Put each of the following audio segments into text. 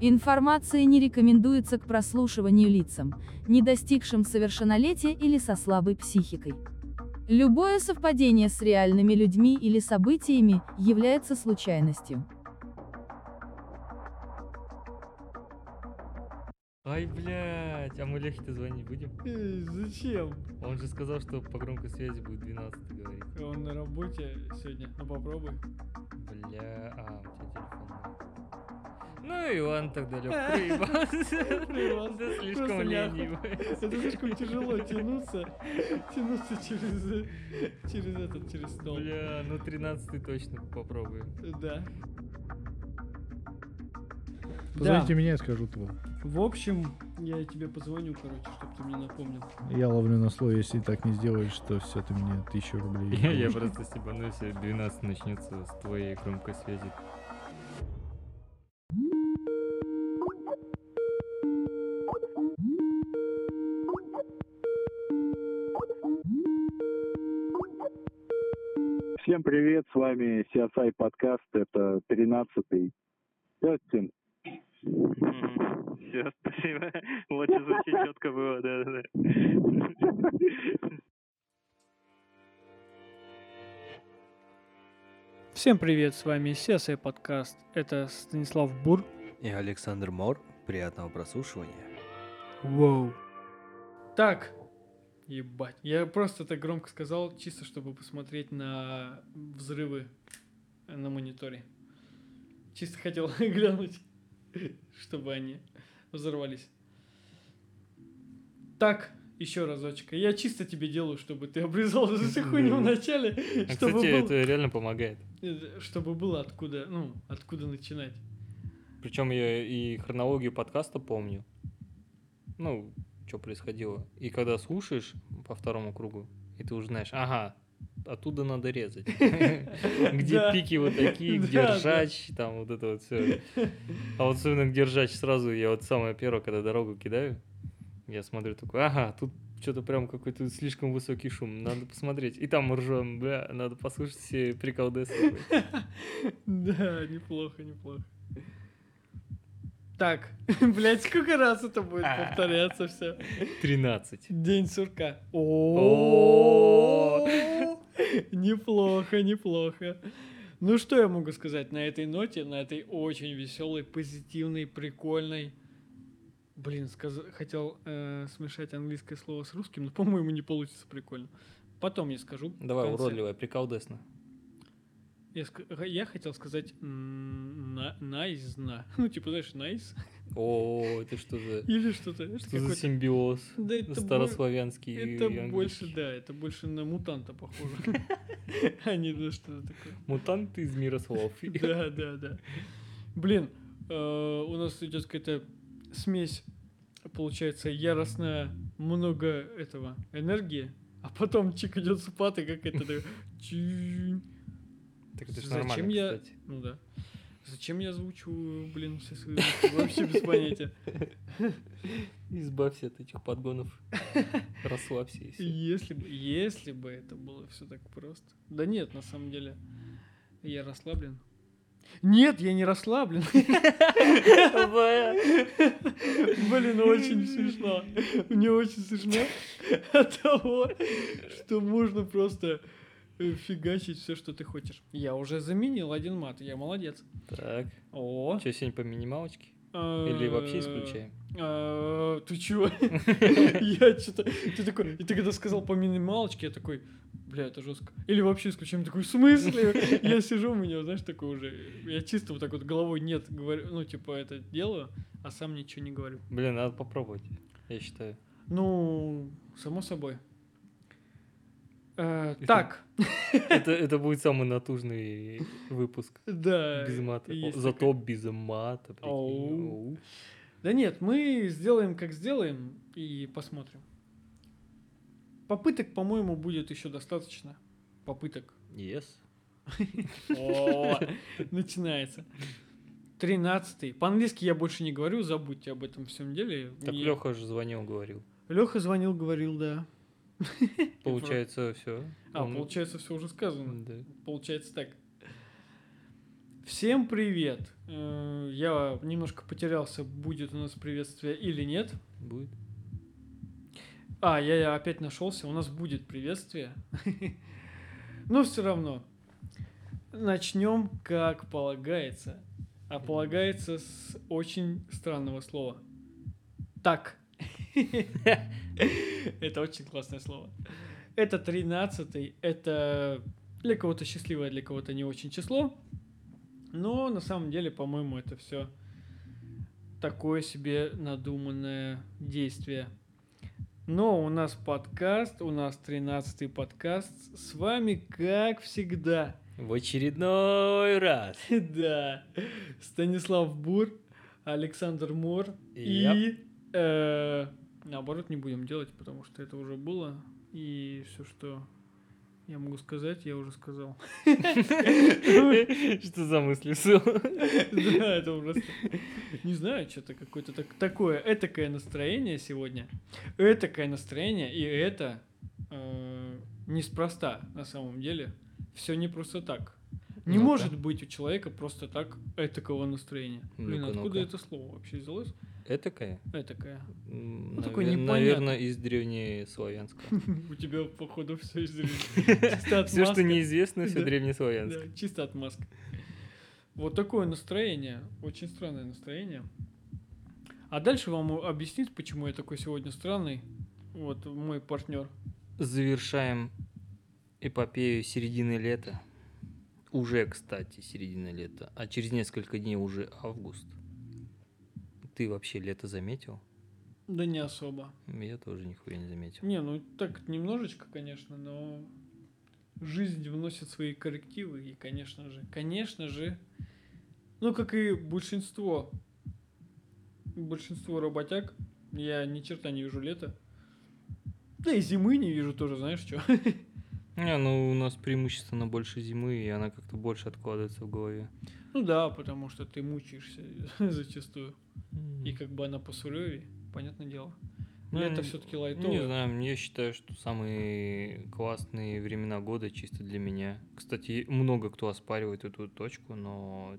Информация не рекомендуется к прослушиванию лицам, не достигшим совершеннолетия или со слабой психикой. Любое совпадение с реальными людьми или событиями является случайностью. Ай, блядь, а мы Лехе-то звонить будем? Э, Зачем? Он же сказал, что по громкой связи будет 12 говорить. Он на работе сегодня. Ну попробуй. Бля, а, у тебя телефон. Ну и ладно, тогда Лех, проебался. Проебался. Да слишком ленивый. Это слишком тяжело тянуться. Тянуться через, через этот, через стол. Бля, ну 13 точно попробуем. Да. Позвоните меня, я скажу туда. В общем, я тебе позвоню, короче, чтобы ты мне напомнил. Я ловлю на слово, если так не сделаешь, то все, ты мне тысячу рублей. Я, я просто стебанусь, если 12 начнется с твоей громкой связи. Всем привет, с вами CSI подкаст, это 13-й. Остин. Все, спасибо. Вот сейчас вообще четко было, да, да, да. Всем привет, с вами CSI подкаст. Это Станислав Бур. И Александр Мор. Приятного прослушивания. Воу. Так, ебать. Я просто так громко сказал, чисто чтобы посмотреть на взрывы на мониторе. Чисто хотел глянуть, чтобы они взорвались. Так, еще разочек. Я чисто тебе делаю, чтобы ты обрезал эту всю хуйню в начале, А, чтобы кстати, был- это реально помогает. э, чтобы было откуда, ну, откуда начинать. Причем я и хронологию подкаста помню. Ну, что происходило. И когда слушаешь по второму кругу, и ты уже знаешь, ага, оттуда надо резать. Где пики вот такие, где ржач, там вот это вот все. А вот особенно где ржач сразу, я вот самое первое, когда дорогу кидаю, я смотрю такой, ага, тут что-то прям какой-то слишком высокий шум, надо посмотреть. И там ржем, бля, надо послушать все приколдесы. Да, неплохо, неплохо. Так, блядь, сколько раз это будет А. повторяться все? 13. День сурка. О. Неплохо, неплохо. Ну что я могу сказать на этой ноте, на этой очень веселой, позитивной, прикольной. Блин, сказ- хотел э, смешать английское слово с русским, но, по-моему, не получится прикольно. Потом я скажу. Давай, уродливая, приколдесно. Я, я хотел сказать на, найзна. Ну, типа, знаешь, найс. О, это что за... Или что-то. Что за симбиоз? Да это, Старославянский. это больше, да, это больше на мутанта похоже. А не на что-то такое. Мутанты из мира слов. Да, да, да. Блин, э, у нас идет какая-то смесь, получается, яростная, много этого энергии, а потом чик идет спад, и как это. Так это ж Зачем я... кстати. Ну да. Зачем я озвучиваю, блин, все свои? Вообще без понятия. Избавься от этих подгонов. Расслабься и всё. Если бы, если бы это было все так просто. Да нет, на самом деле, я расслаблен. Нет, я не расслаблен. Блин, очень смешно. Мне очень смешно от того, что можно просто фигачить все, что ты хочешь. Я уже заменил один мат, я молодец. Так, О. что, сегодня по минималочке? Или вообще исключаем? А, Ты чего? Я что-то... Ты такой... И ты когда сказал по минималочке, я такой... Бля, это жестко. Или вообще исключаем. Такой, в смысле? Я сижу, у меня, знаешь, такой уже... Я чисто вот так вот головой нет говорю, ну, типа, это делаю, а сам ничего не говорю. Блин, надо попробовать, я считаю. Ну, само собой. Это- Так, Это, это будет самый натужный выпуск. да. Без мата. Зато без мата. Да нет, мы сделаем, как сделаем, и посмотрим. Попыток, по-моему, будет еще достаточно. Попыток. Yes. О, начинается. Тринадцатый. По-английски я больше не говорю, забудьте об этом всем деле. Так Леха же звонил, говорил. Леха звонил, говорил, да. Получается, все. А, получается, все уже сказано. Да. Получается так. Всем привет! Э, Я немножко потерялся, будет у нас приветствие или нет. Будет. А, я, я опять нашелся, у нас будет приветствие. Но все равно. Начнем как полагается. А полагается с очень странного слова. Так. Это очень классное слово. Это 13 это для кого-то счастливое, для кого-то не очень число. Но на самом деле, по-моему, это все такое себе надуманное действие. Но у нас подкаст, у нас 13-й подкаст. С вами, как всегда, В очередной раз. да, Станислав Бур, Александр Мор Яп. и... э, наоборот, не будем делать, потому что это уже было. И все, что я могу сказать, я уже сказал. Что за мысли? Сыл? Да, это просто... Не знаю, что-то какое-то так, такое этакое настроение сегодня. Этакое настроение, и это э, неспроста на самом деле. Все не просто так. Не Ну-ка. может быть у человека просто так этакого настроения. Блин, откуда это слово вообще взялось? Этакая? Этакое. М, Ну, такое навер- непонятное. Наверное, из древнеславянского. У тебя, походу, все из чисто Все, что неизвестно, все древнеславянское. Чисто отмазка. Вот такое настроение, очень странное настроение. А дальше вам объяснить, почему я такой сегодня странный. Вот мой партнер. Завершаем эпопею середины лета. Уже, кстати, середина лета. А через несколько дней уже август. Ты вообще лето заметил? Да не особо. Я тоже нихуя не заметил. Не, ну так немножечко, конечно, но жизнь вносит свои коррективы, и, конечно же, конечно же, ну, как и большинство, большинство работяг, я ни черта не вижу лета. Да и зимы не вижу тоже, знаешь что? Не, ну у нас преимущественно больше зимы, и она как-то больше откладывается в голове. Ну да, потому что ты мучаешься зачастую. И как бы она посуровее, понятное дело. Ну, н- все-таки Не лайтовое. знаю, я считаю, что самые классные времена года чисто для меня. Кстати, много кто оспаривает эту точку, но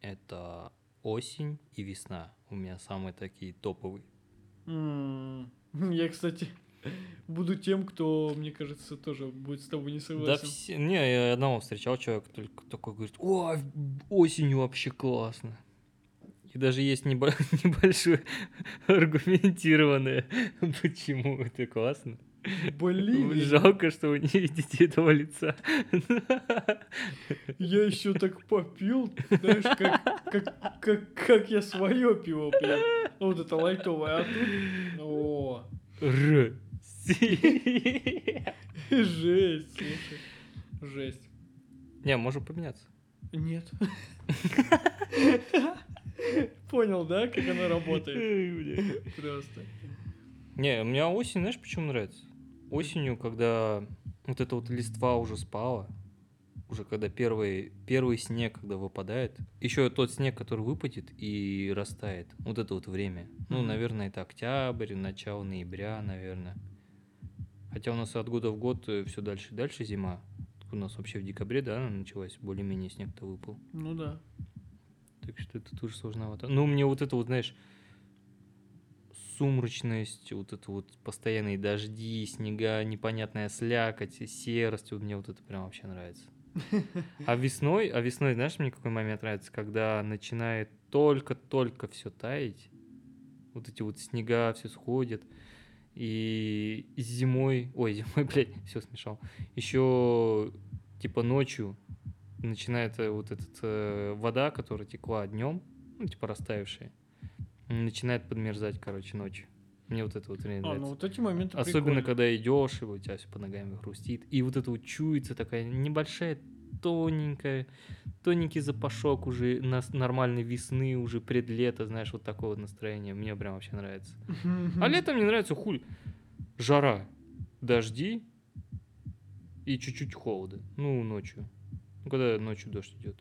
это осень и весна. У меня самые такие топовые. М, Я, кстати, буду тем, кто, мне кажется, тоже будет с тобой не Да согласен. все, не, я одного встречал человека, только такой говорит, о, осенью вообще классно. И даже есть небо- небольшое аргументированное, почему это классно. Блин, Жалко, что вы не видите этого лица. я еще так попил, знаешь, как, как, как, как я свое пиво пью. Вот это лайтовое, а тут... О, Россия. жесть, слушай. Жесть. Не, можем поменяться. Нет. Понял, да, как она работает? Просто. Не, у меня осень, знаешь, почему нравится? Осенью, когда вот эта вот листва уже спала, уже когда первый, первый снег, когда выпадает, еще тот снег, который выпадет и растает, вот это вот время. Ну, наверное, это октябрь, начало ноября, наверное. Хотя у нас от года в год все дальше и дальше зима. У нас вообще в декабре, да, она началась, более-менее снег-то выпал. Ну да. Так что это тоже сложновато. Ну, мне вот это вот, знаешь, сумрачность, вот это вот постоянные дожди, снега, непонятная слякоть, серость, вот мне вот это прям вообще нравится. А весной, а весной, знаешь, мне какой момент нравится, когда начинает только-только все таять, вот эти вот снега все сходят, и зимой, ой, зимой, блядь, все смешал, еще типа ночью начинает э, вот эта э, вода, которая текла днем, ну, типа растаявшая, начинает подмерзать, короче, ночью. Мне вот это вот реально А, ну нравится. вот эти моменты Особенно, прикольные. когда идешь, и у тебя все по ногам хрустит. И вот это вот чуется такая небольшая, тоненькая, тоненький запашок уже нас нормальной весны, уже предлета, знаешь, вот такое вот настроение. Мне прям вообще нравится. А летом мне нравится хуй. Жара, дожди и чуть-чуть холода. Ну, ночью. Ну, когда ночью дождь идет.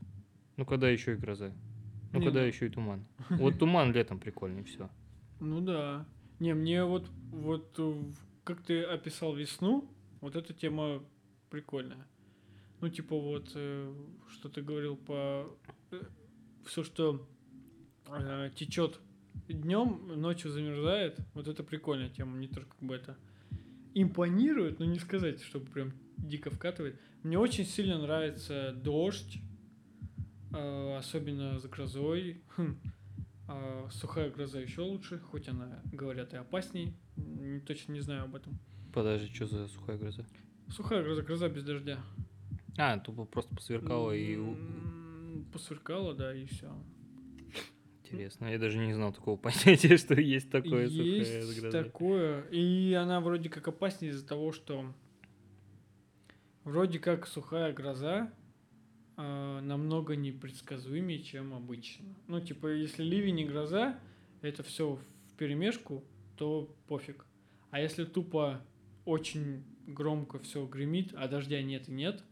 Ну, когда еще и гроза. Ну, Не, когда ну- еще и туман. Вот туман летом прикольный, все. Ну да. Не, мне вот, вот э, как ты описал весну, вот эта тема прикольная. Ну, типа вот, э, что ты говорил по... все, что течет днем, ночью замерзает. Вот это прикольная тема. Мне тоже как бы это импонирует, но не сказать, чтобы прям дико вкатывает. Мне очень сильно нравится дождь, э, особенно с грозой. Хм. А сухая гроза еще лучше, хоть она, говорят, и опасней. Точно не знаю об этом. Подожди, что за сухая гроза? Сухая гроза, гроза без дождя. А, тупо просто посверкало и... у- М, Посверкало, да, и все. Интересно, я даже не знал такого понятия, что есть такое сухая Есть гроза. такое. И она вроде как опаснее из-за того, что вроде как сухая гроза а, намного непредсказуемее, чем обычно. Ну, типа, если ливень и гроза, это все в перемешку, то пофиг. А если тупо очень громко все гремит, а дождя нет и нет,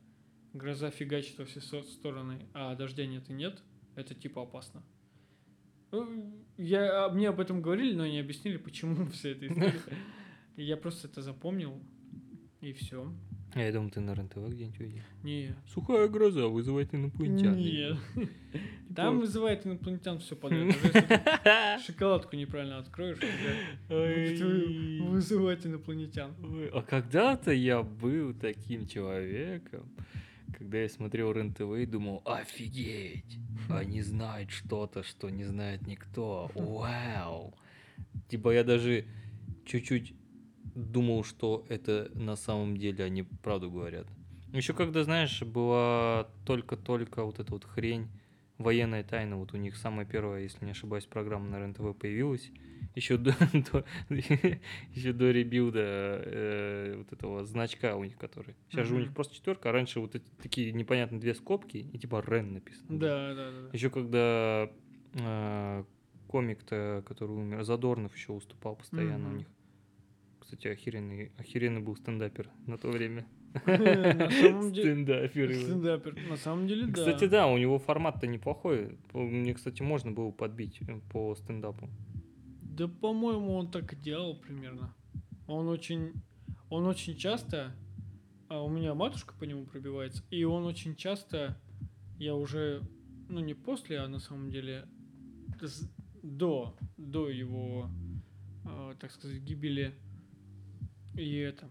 гроза фигачит во все стороны, а дождя нет и нет, это типа опасно. Ну, Я, а, мне об этом говорили, но не объяснили, почему вся эта история. Я просто это запомнил, и все. А Я думаю, ты на РЕН-ТВ где-нибудь увидел. Не, Сухая гроза вызывает инопланетян. нет. Там вызывает инопланетян все подряд. Шоколадку неправильно откроешь, вызывать инопланетян. А когда-то я был таким человеком, когда я смотрел РЕН-ТВ и думал, офигеть, они знают что-то, что не знает никто. Вау. Типа я даже чуть-чуть думал, что это на самом деле они правду говорят. Еще когда, знаешь, была только-только вот эта вот хрень, военная тайна, вот у них самая первая, если не ошибаюсь, программа на РЕН-ТВ появилась, еще до, до- еще до ребилда э, вот этого значка у них, который. Сейчас же у них просто четверка, а раньше вот эти такие непонятные две скобки и типа Рен написано. Да, да, да. Еще когда э, комик-то, который умер, Задорнов еще выступал постоянно у Мгм. них. Кстати, охеренный, охеренный был стендапер на то время. На самом деле... Стендапер. Стендапер. На самом деле, да. Кстати, да, у него формат-то неплохой. Мне, кстати, можно было подбить э, по стендапу. Да, по-моему, он так и делал примерно. Он очень, он очень часто, а у меня матушка по нему пробивается, и он очень часто, я уже, ну не после, а на самом деле до, до его, а, так сказать, гибели, и это,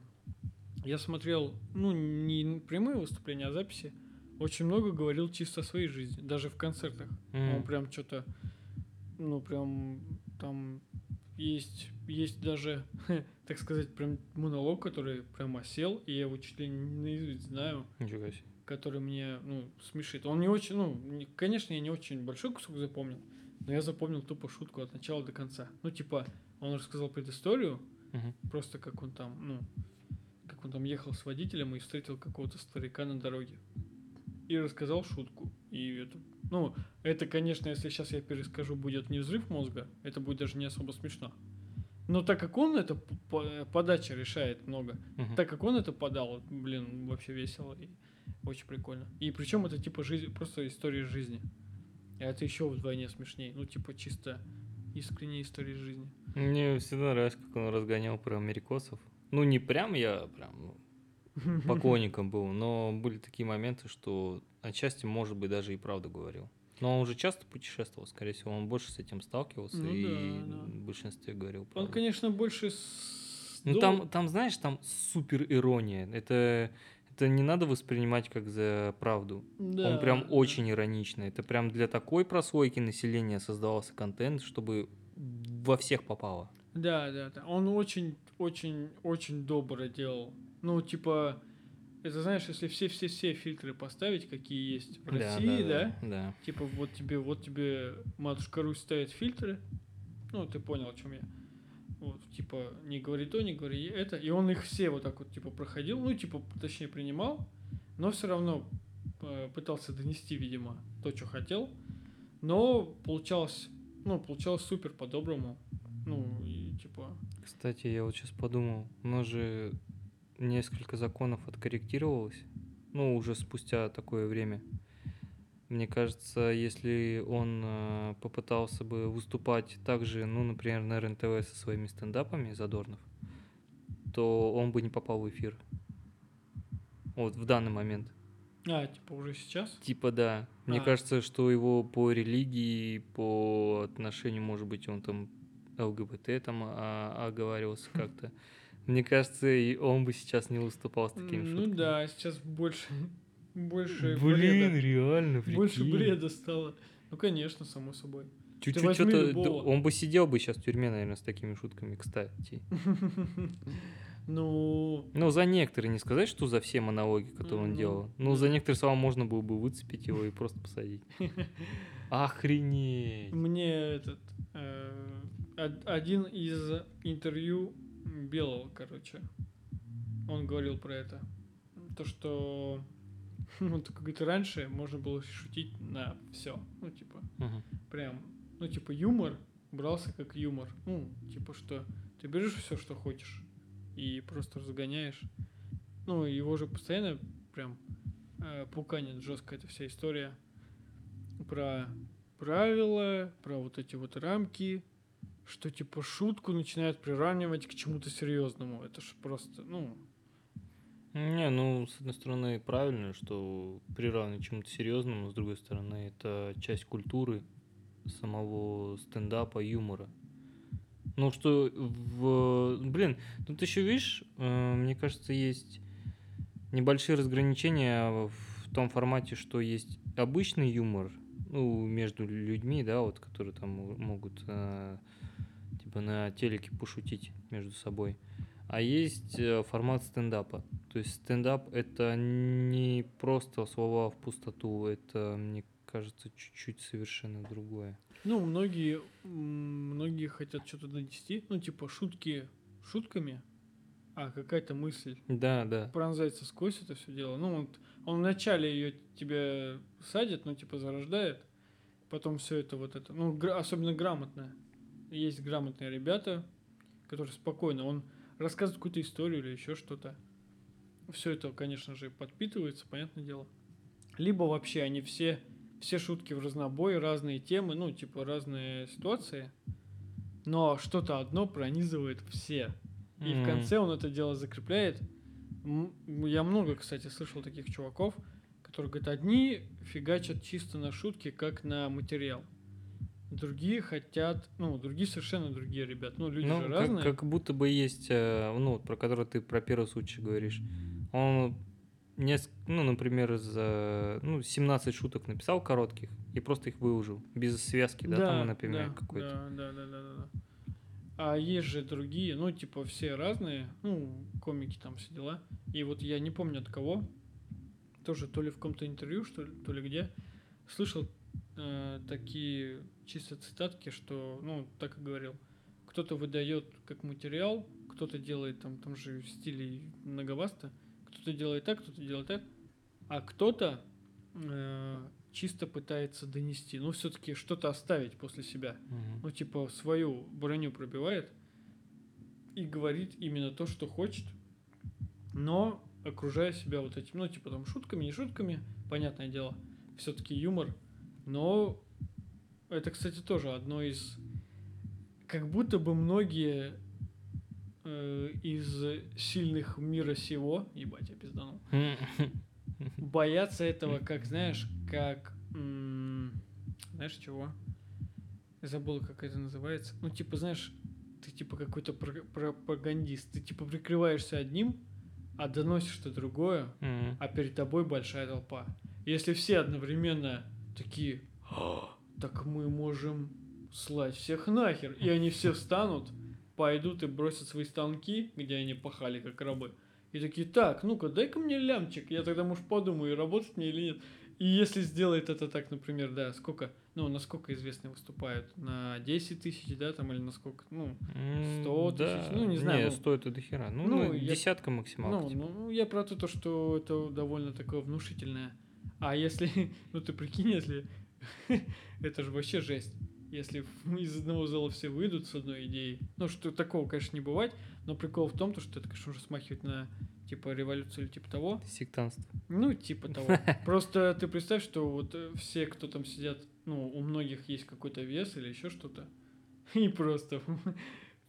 я смотрел, ну не прямые выступления, а записи, очень много говорил чисто о своей жизни, даже в концертах. Он М. прям что-то, ну, прям там есть, есть даже, так сказать, прям монолог, который прям осел, и я его чуть ли не наизусть знаю, Ничего себе. который мне, ну, смешит. Он не очень, ну, не- конечно, я не очень большой кусок запомнил, но я запомнил тупо шутку от начала до конца. Ну, типа, он рассказал предысторию, Мгм. просто как он там, ну, как он там ехал с водителем и встретил какого-то старика на дороге. И рассказал шутку. И это, ну, это, конечно, если сейчас я перескажу, будет не взрыв мозга, это будет даже не особо смешно. Но так как он это, подача решает много, Мгм. так как он это подал, блин, вообще весело и очень прикольно. И причем это типа жизнь, просто история жизни. А это еще вдвойне смешнее. Ну, типа чисто искренняя история жизни. Мне всегда нравилось, как он разгонял про америкосов. Ну, не прям я прям ну, поклонником был, но были такие моменты, что отчасти, может быть, даже и правду говорил. Но он уже часто путешествовал, скорее всего, он больше с этим сталкивался Ну и да, да. в большинстве говорил Он, правду. конечно, больше с... Ну там, там, знаешь, там супер ирония. Это, это не надо воспринимать как за правду. Да, Он прям да. очень ироничный. Это прям для такой прослойки населения создавался контент, чтобы во всех попало. Да, да, да. Он очень, очень, очень добро делал. Ну, типа, это знаешь, если все-все-все фильтры поставить, какие есть в России, да? Да. Типа, вот тебе, вот тебе матушка Русь ставит фильтры. Ну, ты понял, о чем я. Вот, типа, не говори то, не говори это. И он их все вот так вот, типа, проходил, ну, типа, точнее, принимал, но все равно э, пытался донести, видимо, то, что хотел. Но получалось, ну, получалось супер по-доброму. Ну, и типа, Кстати, я вот сейчас подумал, у нас же несколько законов откорректировалось, ну, уже спустя такое время. Мне кажется, если он э, попытался бы выступать также, ну, например, на РНТВ со своими стендапами Задорнов, то он бы не попал в эфир. Вот в данный момент. А, типа уже сейчас? Типа да. Мне А. кажется, что его по религии, по отношению, может быть, он там ЛГБТ там а- оговаривался как-то. Мне кажется, и он бы сейчас не выступал с такими ну шутками. да, сейчас больше, больше Блин, бреда. реально, Больше прикинь. бреда стало. Ну, конечно, само собой. Чуть-чуть что-то... Он бы сидел бы сейчас в тюрьме, наверное, с такими шутками, кстати. Ну, Ну, за некоторые, не сказать, что за все монологи, которые он Ну, делал. Ну, за некоторые слова можно было бы выцепить его и просто посадить. Охренеть. мне этот э, од- один из интервью Белого, короче, он говорил про это. То, что вот как-то раньше можно было шутить на все. Ну, типа, Мгм. прям, ну, типа, юмор брался как юмор. Ну, типа, что ты берешь все, что хочешь, и просто разгоняешь. Ну, его же постоянно прям э, пуканит жестко эта вся история про правила, про вот эти вот рамки, что типа шутку начинают приравнивать к чему-то серьезному. Это ж просто, ну, Не, ну, с одной стороны, правильно, что приравнивать чему-то серьезному, но с другой стороны, это часть культуры самого стендапа, юмора. Ну, что в... Блин, тут еще, видишь, э, мне кажется, есть небольшие разграничения в том формате, что есть обычный юмор, ну, между людьми, да, вот, которые там мо- могут, э, типа, на телеке пошутить между собой. А есть э, формат стендапа. То есть стендап это не просто слова в пустоту, это, мне кажется, чуть-чуть совершенно другое. ну, многие, многие хотят что-то донести, ну, типа шутки шутками, а какая-то мысль Да, да. пронзается сквозь это все дело. Ну, вот он вначале ее тебе садит, ну, типа, зарождает, потом все это вот это, ну, гра- особенно грамотное. Есть грамотные ребята, которые спокойно, он рассказывает какую-то историю или еще что-то. Все это, конечно же, подпитывается, понятное дело. Либо вообще они все, все шутки в разнобой, разные темы, ну, типа, разные ситуации, но что-то одно пронизывает все. И в М. конце он это дело закрепляет. Я много, кстати, слышал таких чуваков, которые говорят, одни фигачат чисто на шутки, как на материал. Другие хотят, ну, другие совершенно другие ребят. Ну, люди Ну, же как, разные. как будто бы есть, э, ну, вот про который ты про первый случай говоришь. Он, неск- ну, например, за ну, 17 шуток написал коротких и просто их выложил. Без связки, да, там, например, да, какой-то. Да, да, да, да, да, да. А есть же другие, ну, типа, все разные, ну, комики там все дела. И вот я не помню от кого, тоже то ли в каком-то интервью, что ли, то ли где, слышал э, такие чисто цитатки, что, ну, так и говорил, кто-то выдает как материал, кто-то делает там, там же в стиле многоваста, кто-то делает так, кто-то делает так, а кто-то э, чисто пытается донести, ну, все-таки что-то оставить после себя. Мгм. ну, типа, свою броню пробивает и говорит именно то, что хочет, но окружая себя вот этим, ну, типа, там, шутками, не шутками, понятное дело, все-таки юмор, но это, кстати, тоже одно из... Как будто бы многие э, из сильных мира сего, ебать, я пизданул, боятся этого, как, знаешь, как... м, знаешь чего? Забыл, как это называется. Ну, типа, знаешь, ты типа какой-то про- пропагандист. Ты типа прикрываешься одним, а доносишь что другое, Мгм. а перед тобой большая толпа. Если все одновременно такие, «А, так мы можем слать всех нахер, и они все встанут, пойдут и бросят свои станки, где они пахали как рабы, и такие, так, ну-ка, дай-ка мне лямчик, я тогда, может, подумаю, работать мне или нет. И если сделает это так, например, да, сколько, ну, насколько известные выступают, на 10 тысяч, да, там, или на сколько, ну, М, 100 да. тысяч, ну, не знаю, Не, ну. это хера. Ну, Ну, ну, я- десятка максималка. Ну, типа. ну, я про то, то, что это довольно такое внушительное. А если, ну ты прикинь, если это же вообще жесть. Если из одного зала все выйдут с одной идеей. Ну, что такого, конечно, не бывать, но прикол в том, то, что это, конечно, уже смахивает на типа революцию или типа того. Сектантство. Ну, типа того. Просто ты представь, что вот э, все, кто там сидят, ну, у многих есть какой-то вес или еще что-то. И просто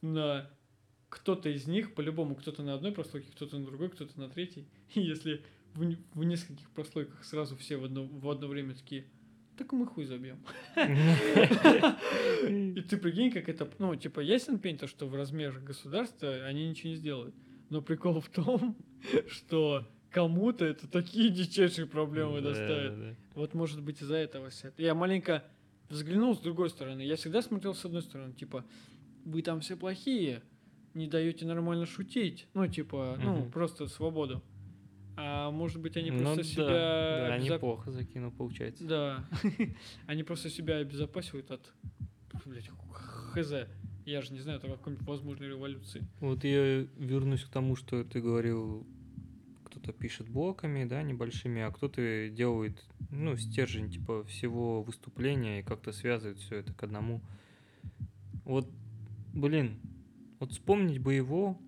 на кто-то из них, по-любому, кто-то на одной прослойке, кто-то на другой, кто-то на третьей. И если в, в нескольких прослойках сразу все в одно, в одно время такие, так мы хуй забьем. И ты прикинь, как это, ну, типа, ясен пень, то, что в размерах государства они ничего не сделают. Но прикол в том, что кому-то это такие дичайшие проблемы да. Вот может быть из-за этого все. Я маленько взглянул с другой стороны. Я всегда смотрел с одной стороны, типа, вы там все плохие, не даете нормально шутить. Ну, типа, ну, просто свободу. А может быть, они Ну просто да, себя... Да, обезоп- неплохо закинул, получается. Да. Они просто себя обезопасивают от, блядь, хз. Я же не знаю, там какой-нибудь возможной революции. Вот я вернусь к тому, что ты говорил, кто-то пишет блоками, да, небольшими, а кто-то делает, ну, стержень, типа, всего выступления и как-то связывает все это к одному. Вот, блин, вот вспомнить бы его,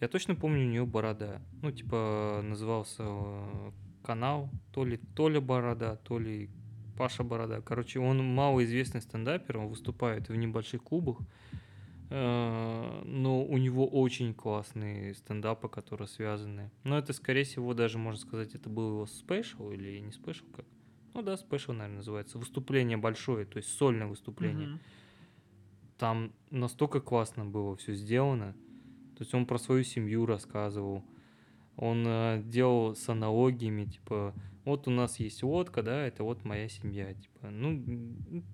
я точно помню у него борода. Ну, типа, назывался э, канал, то ли Толя Борода, то ли Паша Борода. Короче, он малоизвестный стендапер, он выступает в небольших клубах, Э, но у него очень классные стендапы, которые связаны. Но это, скорее всего, даже, можно сказать, это был его special или не special, как? Ну да, спешл, наверное, называется. Выступление большое, то есть сольное выступление. Мгм. Там настолько классно было все сделано. То есть он про свою семью рассказывал. Он э, делал с аналогиями, типа, вот у нас есть лодка, да, это вот моя семья, типа, ну,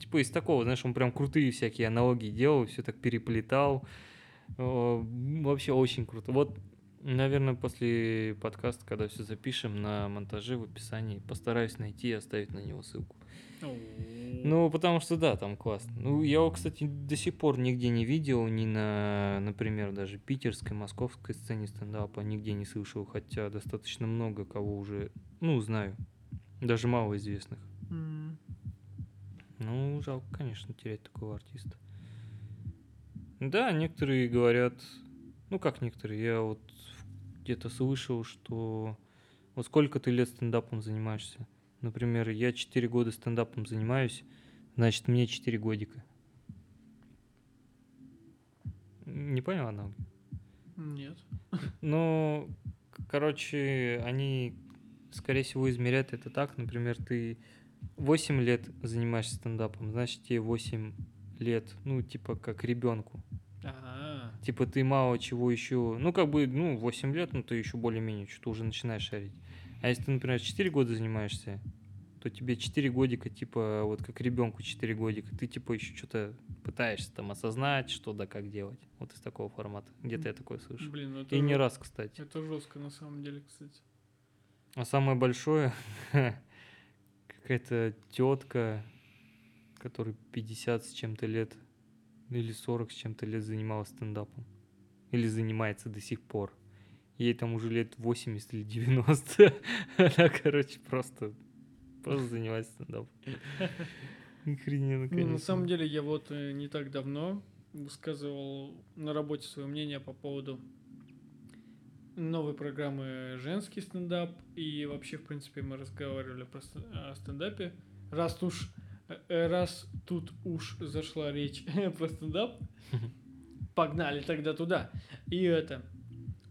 типа из такого, знаешь, он прям крутые всякие аналогии делал, все так переплетал, м, вообще очень круто. Вот, наверное, после подкаста, когда все запишем на монтаже в описании, постараюсь найти и оставить на него ссылку. Ну, потому что да, там классно. Ну, я его, кстати, до сих пор нигде не видел, ни на, например, даже питерской, московской сцене стендапа нигде не слышал, хотя достаточно много кого уже, ну, знаю, даже малоизвестных. М. Ну, жалко, конечно, терять такого артиста. Да, некоторые говорят, ну как некоторые, я вот где-то слышал, что вот сколько ты лет стендапом занимаешься. Например, я 4 года стендапом занимаюсь, значит, мне 4 годика. Не понял аналог? Нет. Ну, короче, они, скорее всего, измеряют это так. Например, ты 8 лет занимаешься стендапом, значит, тебе 8 лет, ну, типа, как ребенку. А, Типа, ты мало чего еще, ну, как бы, ну, 8 лет, ну, ты еще более-менее что-то уже начинаешь шарить. А если ты, например, 4 года занимаешься, то тебе 4 годика, типа, вот как ребенку 4 годика, ты, типа, еще что-то пытаешься там осознать, что да как делать. Вот из такого формата. Где-то я такое слышу. блин, ну это, И не жё- раз, кстати. это жестко на самом деле, кстати. А самое большое, какая-то тетка, которой 50 с чем-то лет, или 40 с чем-то лет занималась стендапом. Или занимается до сих пор. Ей там уже лет 80 или 90. Она, короче, просто, просто занимается стендапом. Охрененно, Не, конечно. на самом деле я вот э, не так давно высказывал на работе свое мнение по поводу новой программы «Женский стендап». И вообще, в принципе, мы разговаривали про о стендапе. Раз уж, э, раз тут уж зашла речь про стендап, погнали тогда туда. И это,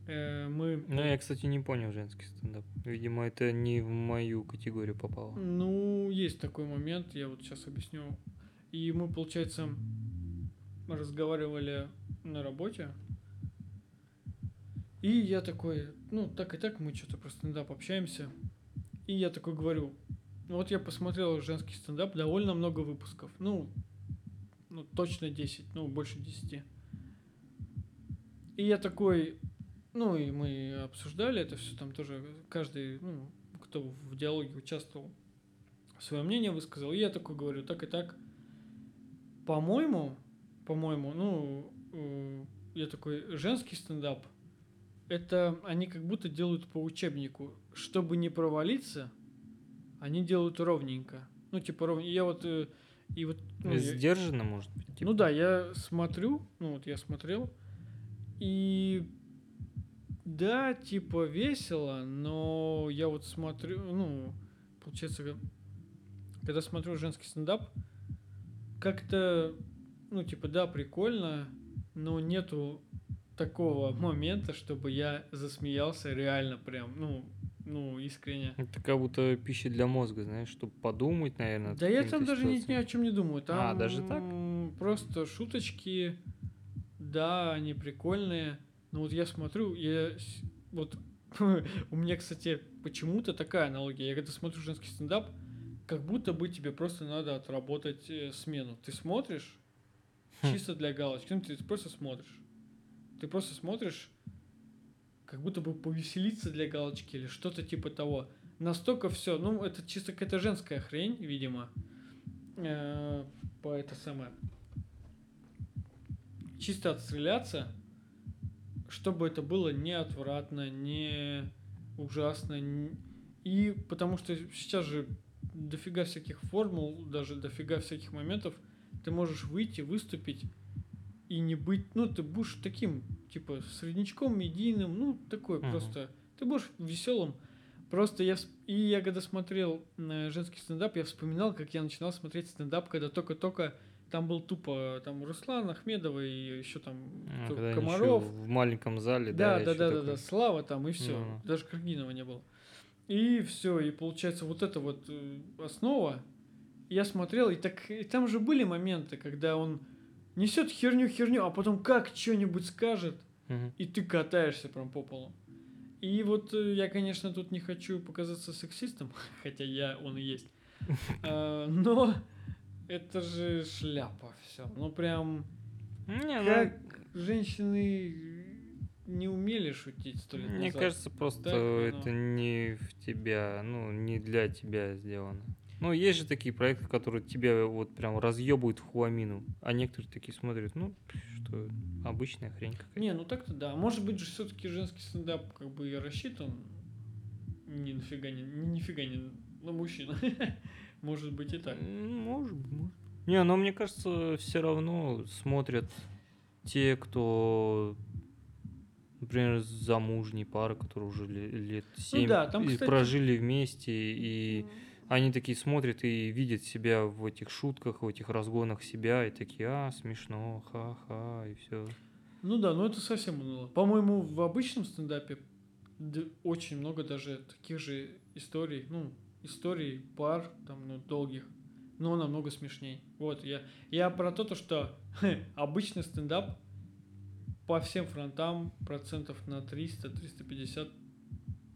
мы... Ну, я, кстати, не понял женский стендап. Видимо, это не в мою категорию попало. Ну, есть такой момент, я вот сейчас объясню. И мы, получается, разговаривали на работе. И я такой, ну, так и так мы что-то про стендап общаемся. И я такой говорю, «Ну, вот я посмотрел женский стендап, довольно много выпусков. Ну, ну точно 10, ну, больше 10. И я такой, ну, и мы обсуждали это все, там тоже каждый, ну, кто в диалоге участвовал, свое мнение высказал. И я такой говорю, так и так, по-моему, по-моему, ну, э, я такой, женский стендап, это они как будто делают по учебнику. Чтобы не провалиться, они делают ровненько. Ну, типа ровненько. Я вот, э, и вот, ну, я- Сдержанно, может быть? типа? ну да, я смотрю, ну вот я смотрел, и да, типа весело, но я вот смотрю, ну, получается, когда смотрю женский стендап, как-то, ну, типа, да, прикольно, но нету такого момента, чтобы я засмеялся реально прям, ну, ну, искренне. Это как будто пища для мозга, знаешь, чтобы подумать, наверное. Да я там даже ни, ни о чем не думаю. Там А, даже так? просто шуточки, да, они прикольные. Но вот я смотрю, я вот у меня, кстати, почему-то такая аналогия. Я когда смотрю женский стендап, как будто бы тебе просто надо отработать э, смену. Ты смотришь Хм. чисто для галочки, ну, ты просто смотришь. Ты просто смотришь, как будто бы повеселиться для галочки или что-то типа того. Настолько все, ну, это чисто какая-то женская хрень, видимо. Э, По это самое. Чисто отстреляться, чтобы это было не отвратно, не ужасно. н- И потому что сейчас же дофига всяких формул, даже дофига всяких моментов, ты можешь выйти, выступить и не быть, ну, ты будешь таким, типа, среднячком, медийным, ну, такой Мгм. просто, ты будешь веселым. Просто я, и я когда смотрел на женский стендап, я вспоминал, как я начинал смотреть стендап, когда только-только там был тупо, там Руслан Ахмедова и еще там А, Комаров. в маленьком зале, Да, да, да, да, да, такой. да, Слава там и все. Ну. Даже Каргинова не было. И все, и получается вот это вот э, основа. Я смотрел, и так и там же были моменты, когда он несет херню херню, а потом как что-нибудь скажет, Мгм. и ты катаешься прям по полу. И вот э, я, конечно, тут не хочу показаться сексистом, хотя я он и есть. А, Но это же шляпа все. Ну прям Не, ну, как женщины не умели шутить сто лет Мне назад. кажется, просто Так, ну. это не в тебя, ну, не для тебя сделано. Ну, есть же такие проекты, которые тебя вот прям разъебывают в хуамину, а некоторые такие смотрят, ну, что, обычная хрень какая-то. Не, ну так-то да. Может быть же все-таки женский стендап как бы и рассчитан ни нафига не, ни- нифига не на мужчин. Может быть и так. Может может. Не, но мне кажется, все равно смотрят те, кто, например, замужние пары, которые уже ле- лет семь Ну да, там, кстати- прожили вместе, и они такие смотрят и видят себя в этих шутках, в этих разгонах себя, и такие, а, смешно, ха-ха, и все. Ну да, но это совсем уныло. По-моему, в обычном стендапе очень много даже таких же историй, ну, историй пар, там, ну, долгих, но намного смешней. Вот, я, я про то, то, что обычный стендап по всем фронтам процентов на 300-350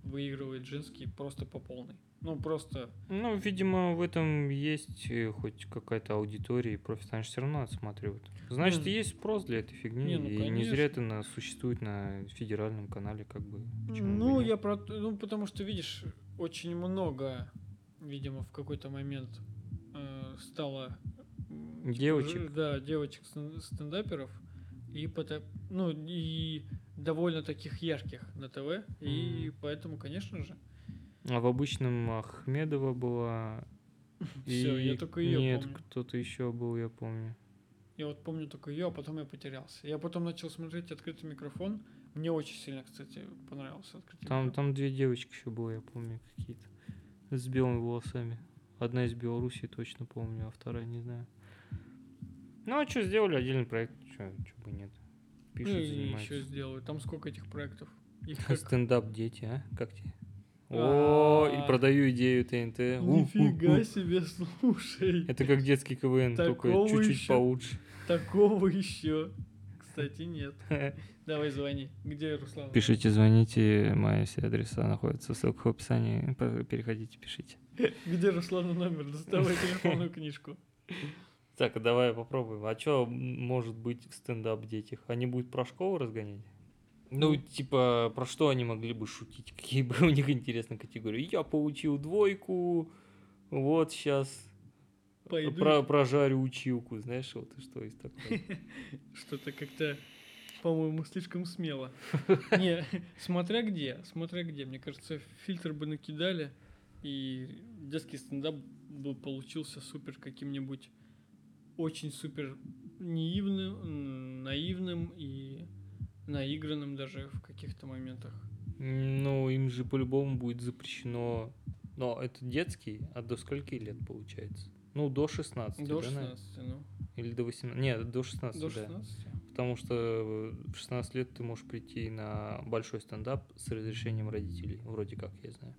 выигрывает женский просто по полной. Ну, просто... Ну, видимо, в этом есть э, хоть какая-то аудитория, и профессионально все равно отсматривают. Значит, Не, есть спрос для этой фигни, не, ну, и не конечно. зря это на, существует на федеральном канале, как бы. почему бы Ну, нет. я про... Ну, потому что, видишь, очень много, видимо, в какой-то момент э, стало... типа, Девочек? ж- Да, девочек стен- стендаперов. И, пото- ну, и довольно таких ярких на ТВ. И Мгм. поэтому, конечно же, А в обычном Ахмедова была. Всё, я и- только её Нет, кто-то еще был, я помню. я вот помню только ее, а потом я потерялся. Я потом начал смотреть открытый микрофон. Мне очень сильно, кстати, понравился открытый Там, микрофон. там две девочки еще было, я помню, какие-то. С белыми волосами. Одна из Белоруссии точно помню, а вторая не знаю. Ну, а что, сделали отдельный проект, что бы нет. Пишут, ну, и еще сделаю. Там сколько этих проектов? Их как Стендап дети, а? Как тебе? О, А. и продаю идею ТНТ. Нифига себе, слушай. Это как детский КВН, только чуть-чуть получше. Такого еще. Кстати, нет. Давай звони. Где Руслан? Пишите, звоните, мои все адреса находятся, ссылка в описании. Переходите, пишите. Где Руслана номер? Доставай телефонную книжку. Так, а давай попробуем. А что может быть в стендап детях? Они будут про школу разгонять? Ну, типа, про что они могли бы шутить? Какие бы у них интересные категории? Я получил двойку, вот сейчас Пойду. про, прожарю училку, знаешь, вот что из такого. Что-то как-то, по-моему, слишком смело. Не, смотря где, смотря где. Мне кажется, фильтр бы накидали, и детский стендап бы получился супер каким-нибудь очень супер наивным, м, наивным и наигранным даже в каких-то моментах. Ну, им же по-любому будет запрещено. Но это детский, а до скольки лет получается? Ну, до 16, До да, наверное? 16, ну. Или до 18? Нет, до 16, До да. 16. потому что в 16 лет ты можешь прийти на большой стендап с разрешением родителей, вроде как, я знаю.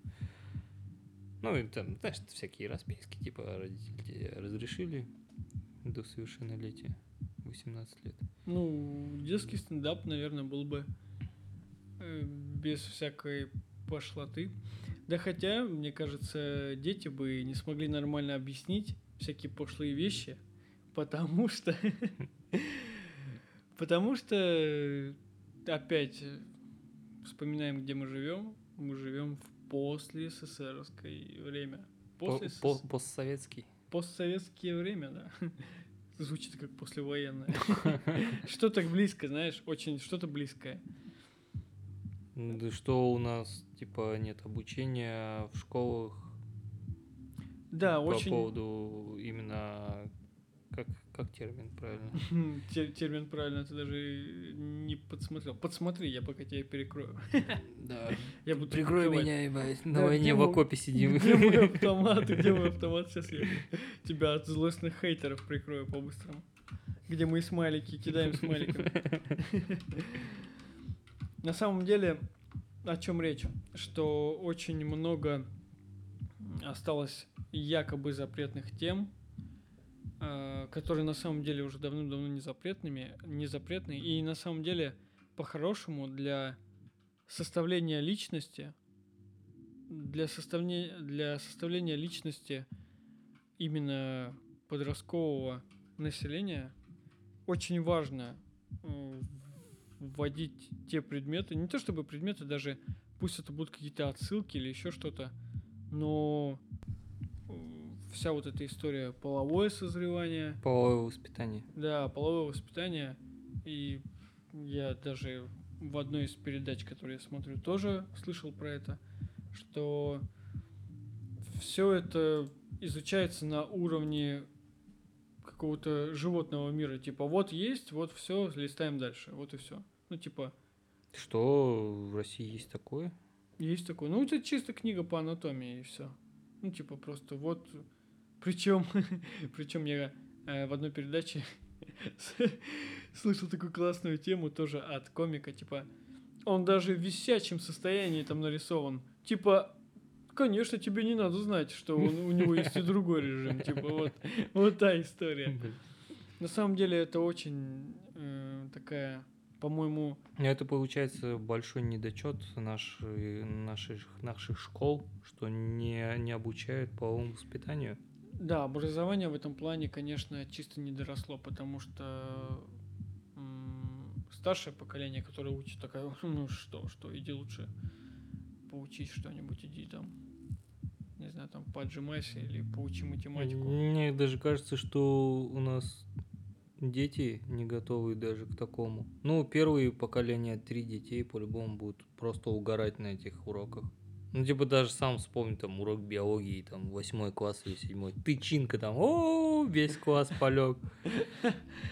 Ну, и там, знаешь, всякие расписки, типа родители разрешили до совершеннолетия, 18 лет. Ну, детский стендап, наверное, был бы э, без всякой пошлоты. Да хотя, мне кажется, дети бы не смогли нормально объяснить всякие пошлые вещи, потому что... Потому что, опять, вспоминаем, где мы живем. Мы живем в после СССРское время. По- После по- СС- постсоветский. Постсоветское время, да. Звучит как послевоенное. Что так близко, знаешь, очень что-то близкое. Да что у нас, типа, нет обучения в школах Да, по очень поводу именно... Как, как термин правильно? Те- термин правильно ты даже не подсмотрел. Подсмотри, я пока тебя перекрою. Да. Я буду Прикрой кивать. меня, ебать. Да, На войне где в окопе сидим. Где мой автомат? Где мой автомат? Сейчас я тебя от злостных хейтеров прикрою по-быстрому. Где мы смайлики кидаем смайликами. На самом деле, о чем речь? Что очень много осталось якобы запретных тем, э, которые на самом деле уже давным-давно не запретными, не запретны. И на самом деле, по-хорошему, для составления личности, для составления, для составления личности именно подросткового населения очень важно э, вводить те предметы, не то чтобы предметы, даже пусть это будут какие-то отсылки или еще что-то, но э, вся вот эта история половое созревание, Половое воспитание. да, половое воспитание, и я даже в одной из передач, которые я смотрю, тоже слышал про это, что все это изучается на уровне какого-то животного мира. Типа, вот есть, вот все, листаем дальше, вот и все. Ну, типа, Что в России есть такое? есть такое. Ну, это чисто книга по анатомии и все. Ну, типа, просто вот. Причем, причем я э, в одной передаче слышал такую классную тему тоже от комика, типа, он даже в висячем состоянии там нарисован. Типа, конечно, тебе не надо знать, что он- у него есть и другой режим. Типа, вот, вот та история. На самом деле это очень э, такая, по-моему, Ну, Это получается большой недочет нашей, наших, наших школ, что не, не обучают половому воспитанию. Да, образование в этом плане, конечно, чисто не доросло, потому что старшее поколение, которое учит, такое, ну что, что, иди лучше поучись что-нибудь, иди там, не знаю, там поджимайся или поучи математику. Мне даже кажется, что у нас дети не готовы даже к такому. Ну, первые поколения, три детей по-любому будут просто угорать на этих уроках. Ну, типа, даже сам вспомни, там, урок биологии, там, восьмой класс или седьмой. Тычинка там, о, весь класс полег.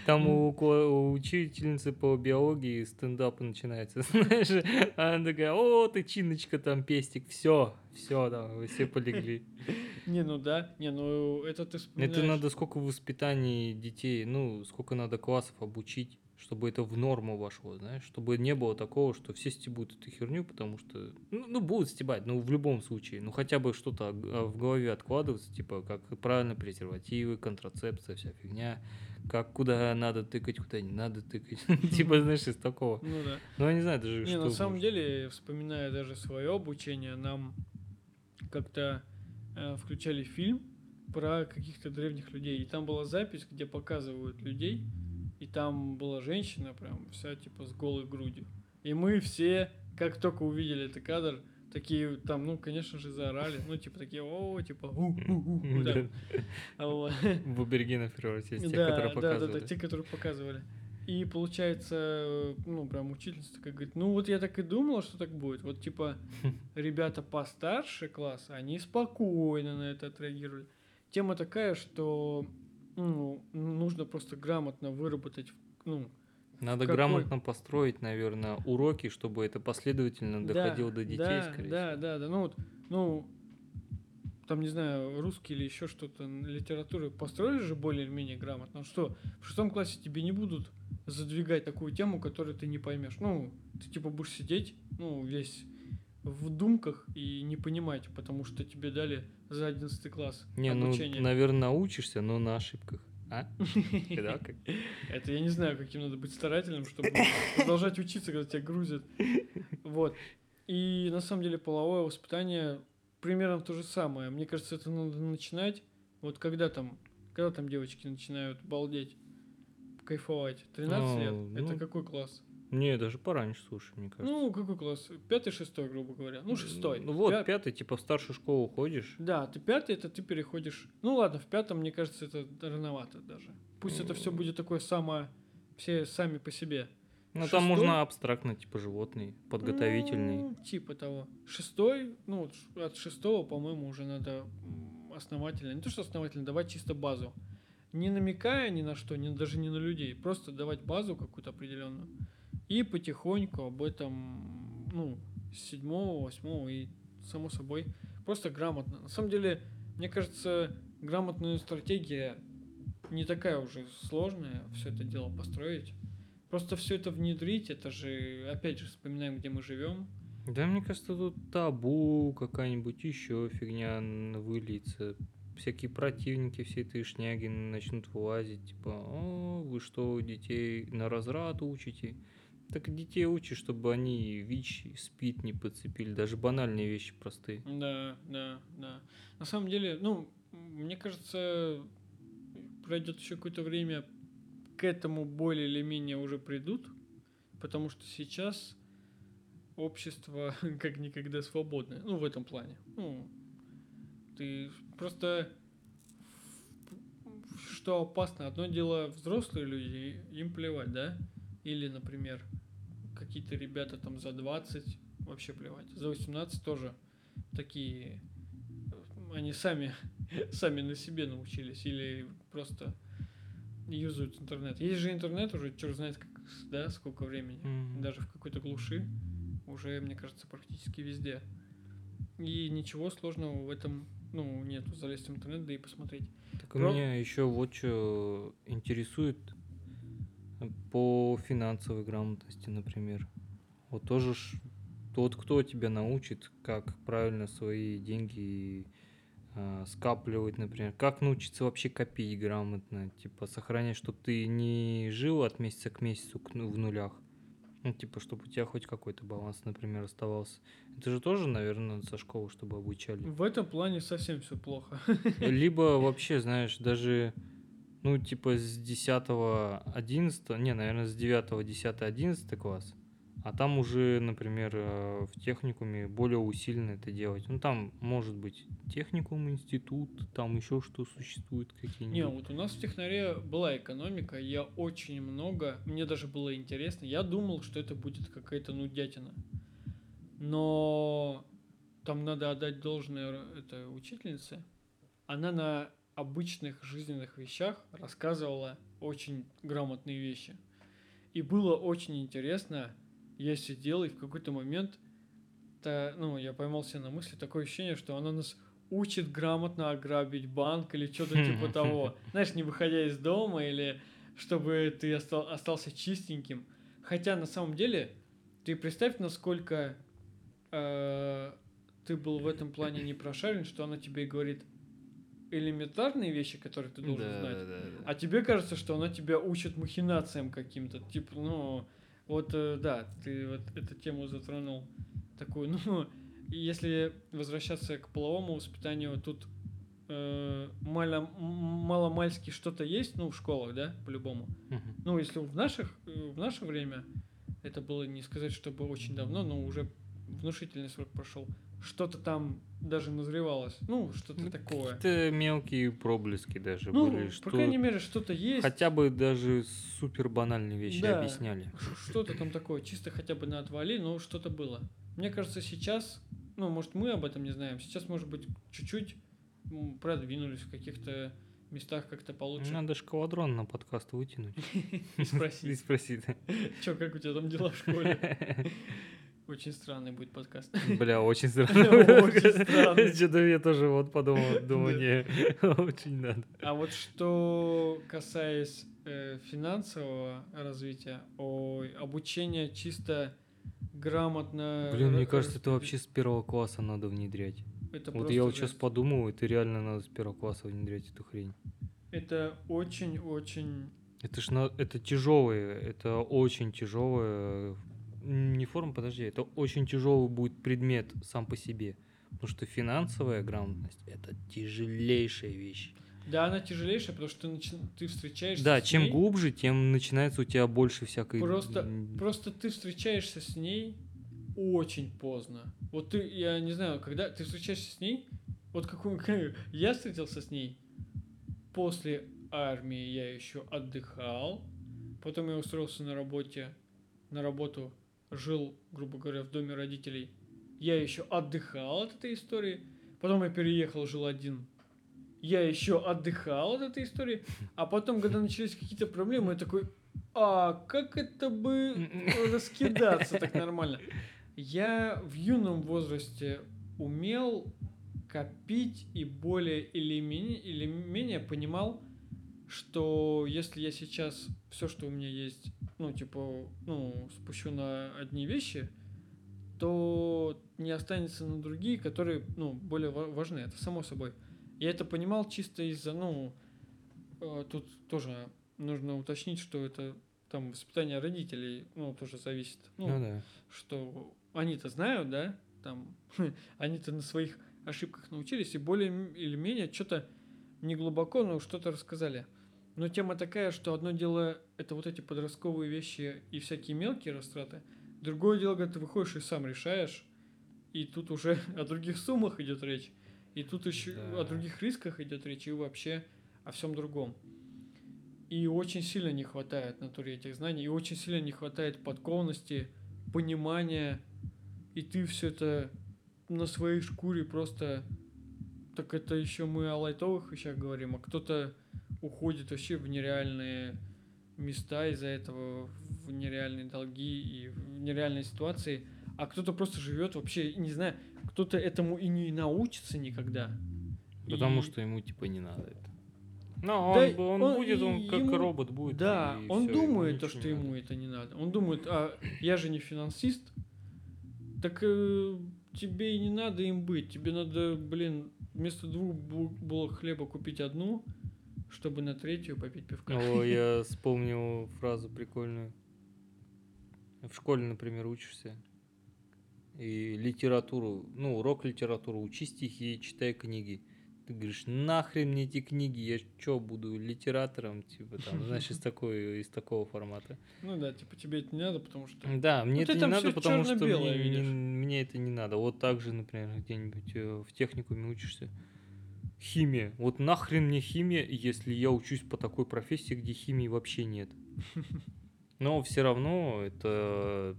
Там у, у учительницы по биологии стендап начинается, знаешь. Она такая, о, тычиночка там, пестик, все, все, там, вы все полегли. Не, ну да, не, ну это ты вспоминаешь. Это надо сколько в воспитании детей, ну, сколько надо классов обучить, чтобы это в норму вошло, знаешь, чтобы не было такого, что все стебут эту херню, потому что, ну, ну, будут стебать, ну, в любом случае, ну, хотя бы что-то а, в голове откладываться, типа, как правильно презервативы, контрацепция, вся фигня, как куда надо тыкать, куда не надо тыкать, типа, знаешь, из такого. Ну да. Ну, я не знаю даже, Не, что... на самом деле, вспоминая даже свое обучение, нам как-то э, включали фильм про каких-то древних людей. И там была запись, где показывают людей, и там была женщина прям вся типа с голой грудью. И мы все, как только увидели этот кадр, такие там, ну, конечно же, заорали. Ну, типа такие, о, типа, у, у, у, да. Вот. В аборигенов превратились, те, Да, которые да, да, да, показывали. те, которые показывали. И получается, ну, прям учительница такая говорит, ну вот я так и думала, что так будет. Вот типа ребята постарше класса, они спокойно на это отреагировали. Тема такая, что ну, нужно просто грамотно выработать, ну, Надо какой- грамотно построить, наверное, уроки, чтобы это последовательно да, доходило до детей, да, скорее да, всего. да, да, ну вот, ну, там, не знаю, русский или еще что-то, литературу построили же более-менее грамотно. Ну что, в шестом классе тебе не будут задвигать такую тему, которую ты не поймешь. Ну, ты типа будешь сидеть, ну, весь в думках и не понимать, потому что тебе дали за 11 класс Не, ну, обучение. наверное, научишься, но на ошибках. А? Это я не знаю, каким надо быть старательным, чтобы продолжать учиться, когда тебя грузят. Вот. И на самом деле половое воспитание примерно то же самое. Мне кажется, это надо начинать. Вот когда там, когда там девочки начинают балдеть, кайфовать? 13 лет? Ну, Это ну, какой класс? Не, даже пораньше, слушай, мне кажется. Ну, какой класс? Пятый, шестой, грубо говоря. Ну, шестой. Ну вот, Пя- пятый, типа в старшую школу ходишь. Да, ты пятый, это ты переходишь. Ну ладно, в пятом, мне кажется, это рановато даже. Пусть это все будет такое самое, все сами по себе. Ну, там Шестой? можно абстрактно, типа животный, подготовительный. Ну, типа того. Шестой, ну, от шестого, по-моему, уже надо основательно, не то что основательно, давать чисто базу. Не намекая ни на что, ни, даже не на людей, просто давать базу какую-то определенную. И потихоньку об этом, ну, с седьмого, восьмого и, само собой, просто грамотно. На самом деле, мне кажется, грамотная стратегия не такая уже сложная, все это дело построить. Просто все это внедрить, это же, опять же, вспоминаем, где мы живем. Да, мне кажется, тут табу какая-нибудь еще фигня выльется. Всякие противники всей этой шняги начнут вылазить, типа, о, вы что, детей на разрад учите? Так детей учишь, чтобы они ВИЧ, СПИД не подцепили, даже банальные вещи простые. Да, да, да. На самом деле, ну, мне кажется, пройдет еще какое-то время, к этому более или менее уже придут, потому что сейчас общество как никогда свободное, ну, в этом плане. Ну, ты просто что опасно, одно дело взрослые люди, им плевать, да? Или, например, какие-то ребята там за 20, вообще плевать. За 18 тоже такие, они сами, сами на себе научились или просто юзают интернет. Есть же интернет уже, черт знает, как, да, сколько времени. Мгм. Даже в какой-то глуши уже, мне кажется, практически везде. И ничего сложного в этом, ну, нету. Залезть в интернет, да и посмотреть. Так Про- меня еще вот что интересует по финансовой грамотности, например. Вот тоже ж, вот кто тебя научит, как правильно свои деньги а, скапливать, например, как научиться вообще копить грамотно, типа сохранять, чтобы ты не жил от месяца к месяцу к ну- в нулях, ну типа, чтобы у тебя хоть какой-то баланс, например, оставался. Это же тоже, наверное, со школы, чтобы обучали. В этом плане совсем все плохо. Либо вообще, знаешь, даже, ну, типа с 10 11 не, наверное, с 9 10 11 класс, а там уже, например, э, в техникуме более усиленно это делать. Ну, там может быть техникум, институт, там еще что существует какие-нибудь. Не, вот у нас в технаре была экономика, я очень много, мне даже было интересно, я думал, что это будет какая-то нудятина. Но там надо отдать должное этой учительнице. Она на обычных жизненных вещах рассказывала очень грамотные вещи. И было очень интересно, я сидел и в какой-то момент, та, ну, я поймал себя на мысли, такое ощущение, что она нас учит грамотно ограбить банк или что-то типа того. Знаешь, не выходя из дома или чтобы ты остал- остался чистеньким. Хотя на самом деле, ты представь, насколько э, ты был в этом плане не прошарен, что она тебе говорит элементарные вещи, которые ты должен Да, знать. да, да. А тебе кажется, что она тебя учит махинациям каким-то. Типа, ну, вот, э, да, ты вот эту тему затронул такую. Ну, если возвращаться к половому воспитанию, тут э, мало, маломальски что-то есть, ну, в школах, да, по-любому. Ну, если в наших, э, в наше время, это было не сказать, чтобы очень давно, но уже внушительный срок прошел. Что-то там даже назревалось. Ну, что-то Ну, такое. Какие-то мелкие проблески даже Ну, были, по что крайней мере, что-то есть. хотя бы даже супер банальные вещи Да. объясняли. Что-то там такое, чисто хотя бы на отвали, но что-то было. Мне кажется, сейчас, ну, может, мы об этом не знаем, сейчас, может быть, чуть-чуть продвинулись в каких-то местах как-то получше. Надо шквадрон на подкаст вытянуть. И И спросить, спросить. что, как у тебя там дела в школе? Очень странный будет подкаст. Бля, очень странно. Что-то я тоже вот подумал, думаю, не, очень надо. А вот что касаясь э, финансового развития, обучение чисто грамотно. Блин, мне кажется, это вообще с первого класса надо внедрять. Это Вот я вот сейчас подумал, это реально надо с первого класса внедрять эту хрень. Это очень-очень... Это ж на... это тяжелое, это очень тяжелое. Не форма, подожди, это очень тяжелый будет предмет сам по себе. Потому что финансовая грамотность это тяжелейшая вещь. Да, она тяжелейшая, потому что ты, начи- ты встречаешься Да, с чем ней, глубже, тем начинается у тебя больше всякой. Просто, просто ты встречаешься с ней очень поздно. Вот ты, я не знаю, когда ты встречаешься с ней, вот какой я встретился с ней после армии, я еще отдыхал, потом я устроился на работе, на работу, жил, грубо говоря, в доме родителей, я еще отдыхал от этой истории, потом я переехал, жил один, я еще отдыхал от этой истории, а потом, когда начались какие-то проблемы, я такой, а как это бы раскидаться так нормально? Я в юном возрасте умел копить и более или менее, или менее понимал, что если я сейчас все, что у меня есть, ну, типа, ну, спущу на одни вещи, то не останется на другие, которые, ну, более ва- важны. Это само собой. Я это понимал чисто из-за, ну, э, тут тоже нужно уточнить, что это там воспитание родителей, ну, тоже зависит. Ну, Ну да. что они-то знают, да, там, они-то на своих ошибках научились и более или менее что-то не глубоко, но что-то рассказали. Но тема такая, что одно дело это вот эти подростковые вещи и всякие мелкие растраты, другое дело, когда ты выходишь и сам решаешь, и тут уже о других суммах идет речь, и тут еще Да. о других рисках идет речь, и вообще о всем другом. И очень сильно не хватает натуре этих знаний, и очень сильно не хватает подкованности, понимания, и ты все это на своей шкуре просто... Так это еще мы о лайтовых вещах говорим, а кто-то уходит вообще в нереальные места из-за этого, в нереальные долги и в нереальные ситуации, а кто-то просто живет вообще, не знаю, кто-то этому и не научится никогда. Потому И- что ему типа не надо это. Ну, Да, он, он он будет, он и как ему- робот будет. Да, и он всё, думает, ему то, что ему это не надо. Он думает, а я же не финансист, так э, тебе и не надо им быть. Тебе надо, блин, вместо двух бу- булок хлеба купить одну, чтобы на третью попить пивка. О, я вспомнил фразу прикольную. В школе, например, учишься. И литературу, ну, урок литературы, учи стихи, читай книги. Ты говоришь, нахрен мне эти книги, я что, буду литератором, типа там, знаешь, из, такой, из такого формата. Ну да, типа тебе это не надо, потому что... Да, мне Ну, это не надо, потому что мне, видишь. не- мне это не надо. Вот так же, например, где-нибудь э, в техникуме учишься. Химия. Вот нахрен мне химия, если я учусь по такой профессии, где химии вообще нет. Но все равно это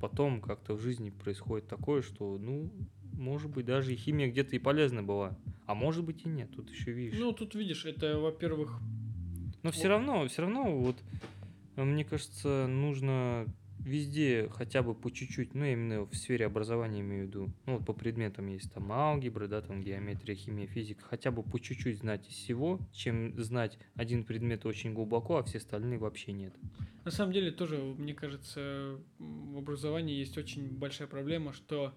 потом как-то в жизни происходит такое, что, ну, может быть, даже и химия где-то и полезна была. А может быть и нет, тут еще видишь. Ну, тут видишь, это, во-первых, Но все равно, все равно, вот, мне кажется, нужно везде хотя бы по чуть-чуть, ну, именно в сфере образования имею в виду, ну, вот по предметам есть там алгебра, да, там геометрия, химия, физика, хотя бы по чуть-чуть знать из всего, чем знать один предмет очень глубоко, а все остальные вообще нет. На самом деле тоже, мне кажется, в образовании есть очень большая проблема, что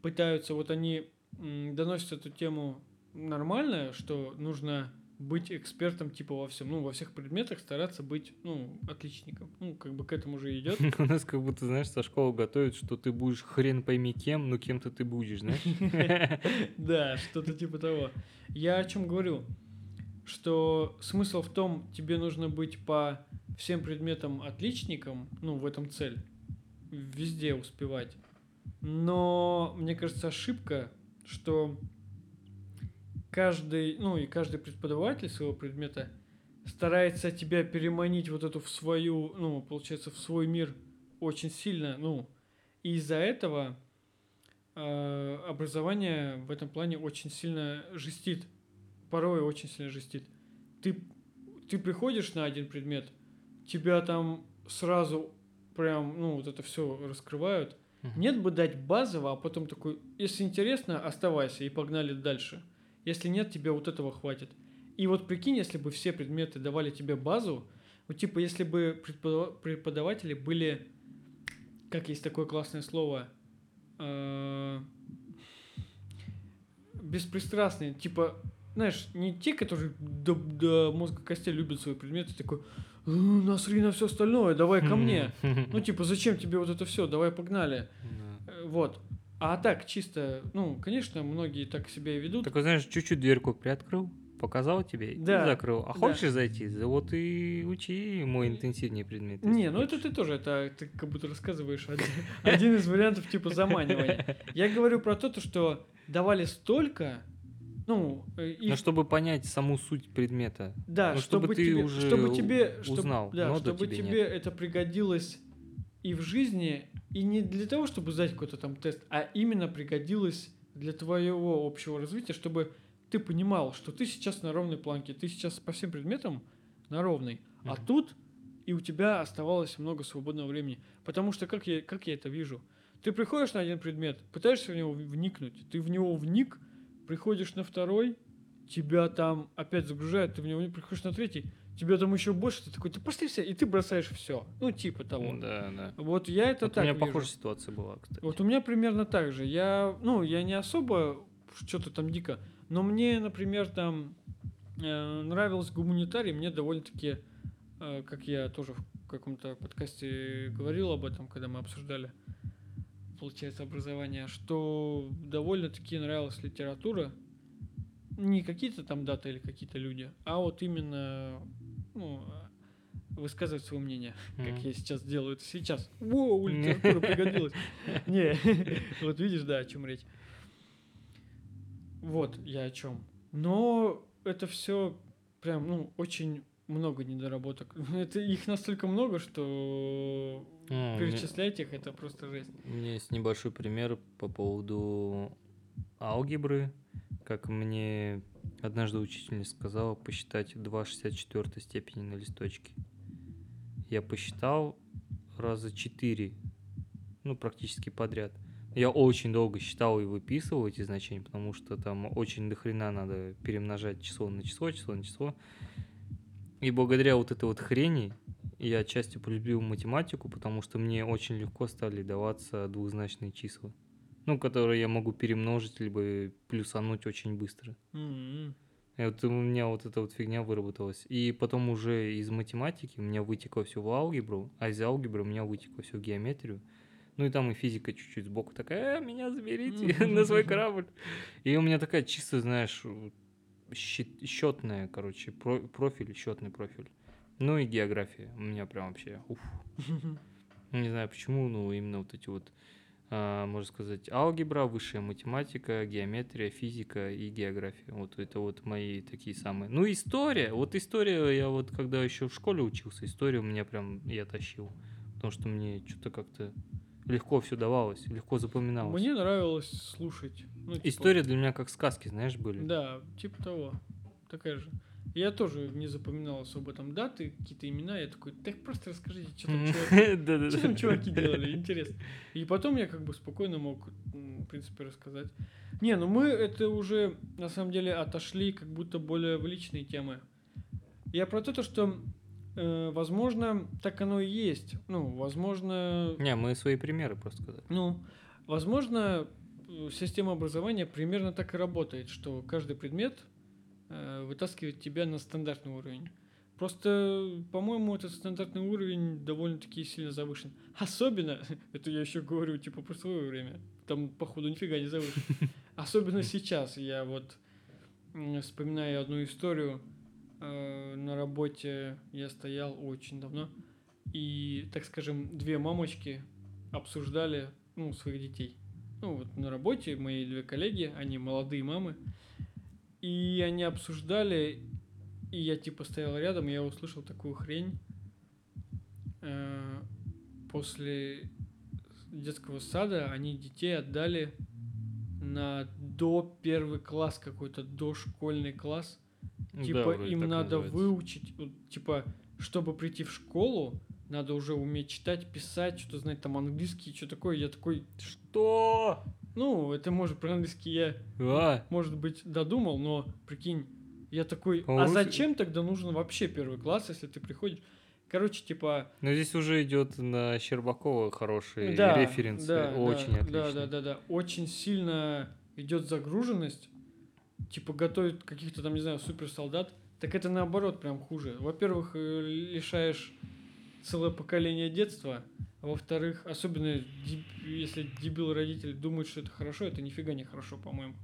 пытаются, вот они доносят эту тему нормально, что нужно быть экспертом типа во всем, ну, во всех предметах стараться быть, ну, отличником. Ну, как бы к этому же идет. У нас как будто, знаешь, со школы готовят, что ты будешь хрен пойми кем, но кем-то ты будешь, знаешь? Да, что-то типа того. Я о чем говорю? Что смысл в том, тебе нужно быть по всем предметам отличником, ну, в этом цель, везде успевать. Но, мне кажется, ошибка, что каждый, ну, и каждый преподаватель своего предмета старается тебя переманить вот эту в свою, ну, получается, в свой мир очень сильно, ну, и из-за этого э, образование в этом плане очень сильно жестит. Порой очень сильно жестит. Ты, ты приходишь на один предмет, тебя там сразу прям, ну, вот это все раскрывают. Нет бы дать базово, а потом такой, если интересно, оставайся и погнали дальше. Если нет, тебе вот этого хватит. И вот прикинь, если бы все предметы давали тебе базу, вот типа если бы преподава- преподаватели были, как есть такое классное слово, э, беспристрастные, типа, знаешь, не те, которые до, до мозга костей любят свои предметы, такой, «Э, насри на все остальное, давай ко мне. Ну, типа, зачем тебе вот это все, давай погнали. Э, Вот. А так, чисто, ну, конечно, многие так себя и ведут. Такой, знаешь, чуть-чуть дверку приоткрыл, показал тебе Да, и закрыл. А да. хочешь зайти? Да Вот и учи мой интенсивнее предмет. Не, ну это ты тоже, это ты как будто рассказываешь один, один из вариантов типа заманивания. Я говорю про то, то, что давали столько, ну, э, Ну, их- чтобы понять саму суть предмета. да, ну, чтобы, чтобы ты тебе, уже чтобы тебе, узнал, да, но до чтобы тебе тебе это пригодилось и в жизни, и не для того, чтобы сдать какой-то там тест, а именно пригодилось для твоего общего развития, чтобы ты понимал, что ты сейчас на ровной планке, ты сейчас по всем предметам на ровной, а Мгм. тут и у тебя оставалось много свободного времени. Потому что, как я, как я это вижу, ты приходишь на один предмет, пытаешься в него вникнуть, ты в него вник, приходишь на второй, тебя там опять загружают, ты в него вник, приходишь на третий, тебя там еще больше, ты такой, ты пошли все, и ты бросаешь все. Ну, типа того. Да, да. Вот я это Вот у так меня вижу. похожая ситуация была, кстати. Вот у меня примерно так же. Я, ну, я не особо что-то там дико, но мне, например, там э, нравился гуманитарий, мне довольно-таки, э, как я тоже в каком-то подкасте говорил об этом, когда мы обсуждали, получается, образование, что довольно-таки нравилась литература, не какие-то там даты или какие-то люди, а вот именно, ну, высказывать свое мнение как Мгм. я сейчас делаю это сейчас. Воу, литература пригодилась. Не, вот видишь, да, о чем речь. Вот я о чем. Но это все прям, ну, очень много недоработок. Это их настолько много, что меня- перечислять их это просто жесть. У меня есть небольшой пример по поводу алгебры. Как мне однажды учительница сказала посчитать 2,64 степени на листочке. Я посчитал раза 4, ну, практически подряд. Я очень долго считал и выписывал эти значения, потому что там очень дохрена надо перемножать число на число, число на число. И благодаря вот этой вот хрени я отчасти полюбил математику, потому что мне очень легко стали даваться двузначные числа. Ну, которые я могу перемножить, либо плюсануть очень быстро. М-м. И вот у меня вот эта вот фигня выработалась. И потом уже из математики у меня вытекло все в алгебру, а из алгебры у меня вытекло все в геометрию. Ну и там и физика чуть-чуть сбоку такая, «Э, меня заберите на свой корабль. И у меня такая чисто, знаешь, счетная, короче, про- профиль, счетный профиль. Ну и география. У меня прям вообще, уф. Не знаю почему, но именно вот эти вот, можно сказать, алгебра, высшая математика, геометрия, физика и география. Вот это вот мои такие самые. Ну, история. Вот история, я вот когда еще в школе учился, историю меня прям я тащил. Потому что мне что-то как-то легко все давалось, легко запоминалось. Мне нравилось слушать. Ну, типа, История для меня как сказки, знаешь, были. Да, типа того. Такая же. Я тоже не запоминал особо там даты, какие-то имена. Я такой, так просто расскажите, что там чуваки Да-да-да. Что там чуваки делали? Интересно. И потом я как бы спокойно мог, в принципе, рассказать. Не, ну мы это уже, на самом деле, отошли как будто более в личные темы. Я про то, то, что, э, возможно, так оно и есть. Ну, возможно, Не, мы свои примеры просто сказали. ну, возможно, э, система образования примерно так и работает, что каждый предмет вытаскивает тебя на стандартный уровень. Просто, по-моему, этот стандартный уровень довольно-таки сильно завышен. Особенно, это я еще говорю, типа, про свое время. Там, походу, нифига не завышен. Особенно сейчас. Я вот вспоминаю одну историю. э, На работе я стоял очень давно. И, так скажем, две мамочки обсуждали ну, своих детей. Ну, вот на работе мои две коллеги, они молодые мамы. И они обсуждали, и я типа стоял рядом, и я услышал такую хрень. Э, После детского сада они детей отдали на до первый класс какой-то, дошкольный класс. Да, Типа вроде им надо называется. выучить, типа, чтобы прийти в школу, надо уже уметь читать, писать, что-то знать там английский, что такое. Я такой, Что? Ну, это может про английский я, А, может быть, додумал, но прикинь, Я такой, А а зачем тогда нужен вообще первый класс, если ты приходишь? Короче, типа, Но здесь уже идет на Щербакова хорошие да, референсы. да, Очень да, отлично. Да, да, да, да. Очень сильно идет загруженность. Типа готовят каких-то там, не знаю, суперсолдат. Так это наоборот прям хуже. Во-первых, э, лишаешь целое поколение детства. А во-вторых, особенно если дебил родитель думает, что это хорошо, это нифига не хорошо, по-моему.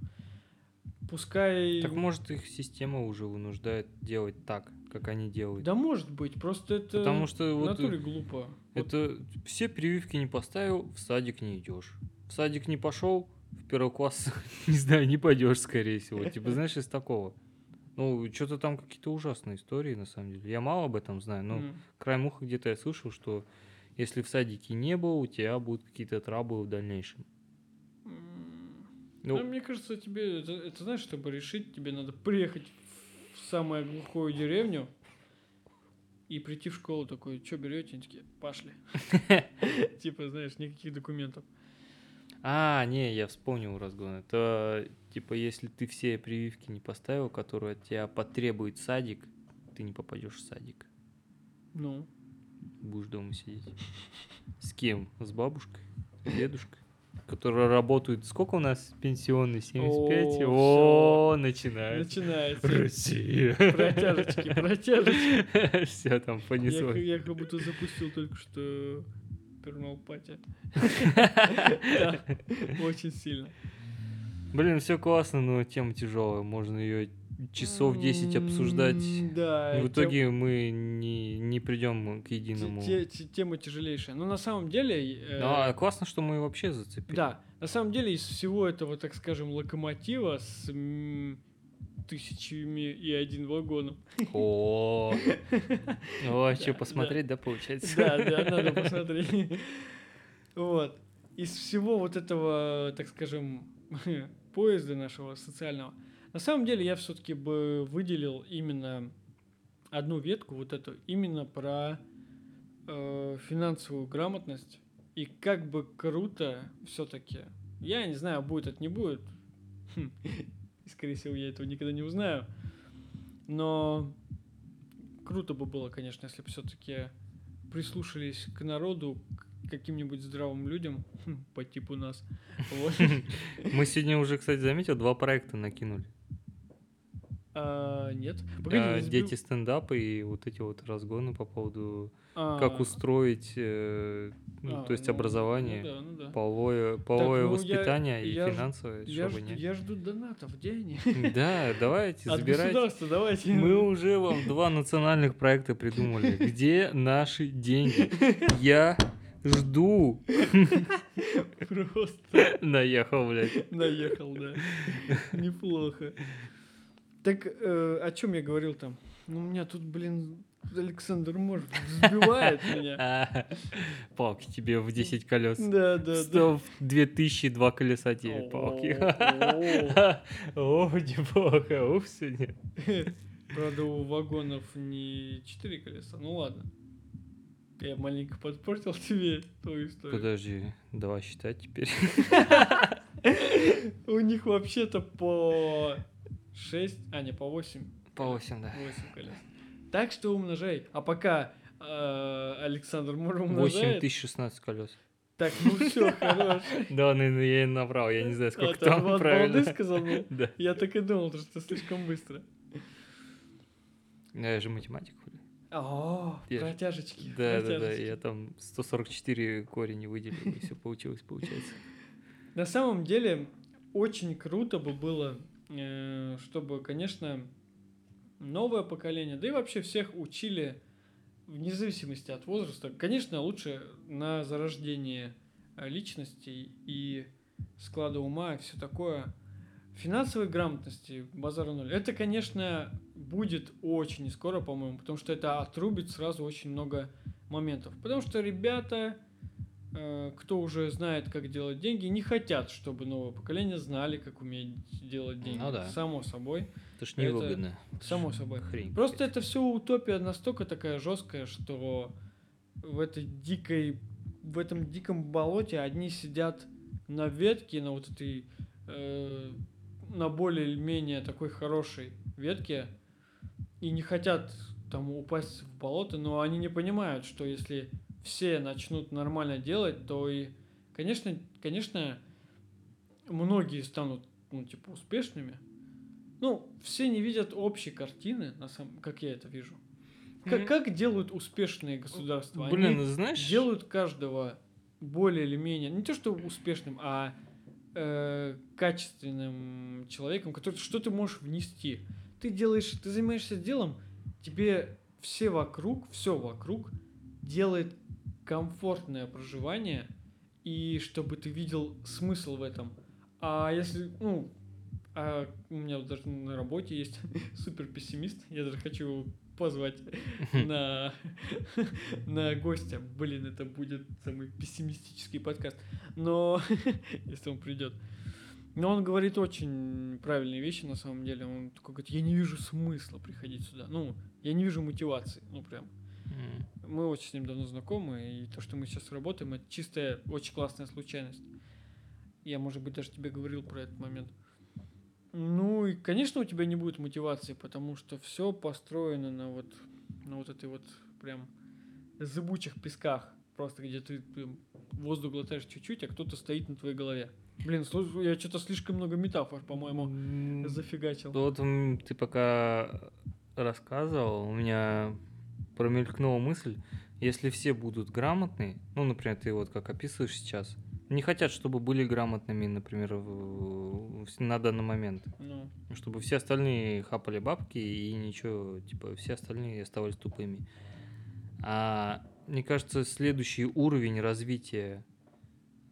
Пускай... Так может их система уже вынуждает делать так, как они делают. Да может быть, просто это Потому что в вот натуре глупо. Вот это все прививки не поставил, в садик не идешь. В садик не пошел, в первый класс, не знаю, не пойдешь, скорее всего. Типа, знаешь, из такого. Ну, что-то там какие-то ужасные истории, на самом деле. Я мало об этом знаю, но м. краем уха где-то я слышал, что если в садике не было, у тебя будут какие-то траблы в дальнейшем. Ну, Ну, мне кажется, тебе, это, это знаешь, чтобы решить, тебе надо приехать в самую глухую деревню и прийти в школу такой, что берете? Они такие, пошли. Типа, знаешь, никаких документов. А, не, я вспомнил разгон. Это типа, если ты все прививки не поставил, которые от тебя потребует садик, ты не попадешь в садик. Ну, Будешь дома сидеть. С кем? С бабушкой? Дедушкой? Которые работают. Сколько у нас пенсионный? 75? О, О, начинается. начинается. Россия. Протяжечки, протяжечки. Все там Я, понеслось. я как будто запустил только что Пернал Пати. Очень сильно. Блин, все классно, но тема тяжелая. Можно ее часов 10 обсуждать. Да. В тем- итоге мы не, не придем к единому. те- те- тема тяжелейшая. Но на самом деле... э, Ну, классно, что мы вообще зацепили. Да, на самом деле из всего этого, так скажем, локомотива с тысячами и один вагоном. О, О, что, посмотреть, да, получается? Да, да, надо посмотреть. Вот. Из всего вот этого, так скажем, поезда нашего социального, на самом деле я все-таки бы выделил именно одну ветку, вот эту, именно про э, финансовую грамотность. И как бы круто все-таки. Я не знаю, будет это не будет. Хм. Скорее всего, я этого никогда не узнаю. Но круто бы было, конечно, если бы все-таки прислушались к народу, к каким-нибудь здравым людям по типу нас. Мы сегодня уже, кстати, заметил, два проекта накинули. А, Нет. Погоди, А, сбил- Дети стендапа и вот эти вот разгоны по поводу, А, как устроить, э, ну, а, то есть ну, образование, Ну да, ну да. половое, половое ну, я- воспитание и я финансовое, Я, чтобы ж- не... я жду донатов, где они? Да, давайте, От забирайте. государства, давайте. Мы уже вам два национальных проекта придумали. Где наши деньги? Я жду. Просто Наехал, блядь. наехал, да. Неплохо. Так, э, о чем я говорил там? Ну, у меня тут, блин, Александр Мор сбивает меня. Палки тебе в 10 колес. Да, да, да. Сто- в 2000 два колеса тебе палки. О, неплохо. Ух, сегодня. Правда, у вагонов не четыре колеса. Ну ладно. Я маленько подпортил тебе твою историю. Подожди, давай считать теперь. У них вообще-то по 6, а не по 8. По 8, да. 8 колес. Так что умножай. А пока э, Александр Мур умножает... 8016 колес. Так, ну все, хорош. Да, ну я и набрал, я не знаю, А, сколько ты там правильно. сказал, ну? Да. Я так и думал, что слишком быстро. Я же математик. О, Я ж- протяжечки. Да, да, да, я там 144 корень выделил, и все получилось, получается. На самом деле, очень круто бы было, чтобы, конечно, новое поколение, да и вообще всех учили вне зависимости от возраста. Конечно, лучше на зарождение э, личности и склада ума и все такое. Финансовой грамотности, базара ноль. Это, конечно, будет очень скоро, по-моему, потому что это отрубит сразу очень много моментов. Потому что ребята, э, кто уже знает, как делать деньги, не хотят, чтобы новое поколение знали, как уметь делать деньги. Ну да. Само собой. Это ж Это невыгодно. Само собой. Хрень. Просто какая-то. это все утопия настолько такая жесткая, что в этой дикой, в этом диком болоте одни сидят на ветке, на вот этой, э, на более-менее такой хорошей ветке и не хотят там упасть в болото, но они не понимают, что если все начнут нормально делать, то и, конечно, конечно, многие станут, ну, типа, успешными. Ну, все не видят общей картины, на самом, как я это вижу. Как, как делают успешные государства? Они Блин, знаешь... делают каждого более или менее, не то что успешным, а э, качественным человеком, который что ты можешь внести. Ты делаешь, ты занимаешься делом, тебе все вокруг, все вокруг делает комфортное проживание, и чтобы ты видел смысл в этом. А если, ну, а у меня даже на работе есть супер пессимист, я даже хочу его позвать на, на гостя. Блин, это будет самый пессимистический подкаст. Но если он придет. Но он говорит очень правильные вещи на самом деле. Он такой говорит, я не вижу смысла приходить сюда. Ну, я не вижу мотивации. Ну, прям. Мы очень с ним давно знакомы, и то, что мы сейчас работаем, это чистая, очень классная случайность. Я, может быть, даже тебе говорил про этот момент. Ну и, конечно, у тебя не будет мотивации, потому что все построено на вот, на вот этой вот прям зыбучих песках, просто где ты, прям воздух глотаешь чуть-чуть, а кто-то стоит на твоей голове. Блин, слушай, я что-то слишком много метафор, по-моему, зафигачил. Вот ты пока рассказывал, у меня промелькнула мысль, если все будут грамотные, ну, например, ты вот как описываешь сейчас, не хотят, чтобы были грамотными, например, в- в- на данный момент. Ну, Чтобы все остальные хапали бабки и ничего, типа, все остальные оставались тупыми. А мне кажется, следующий уровень развития,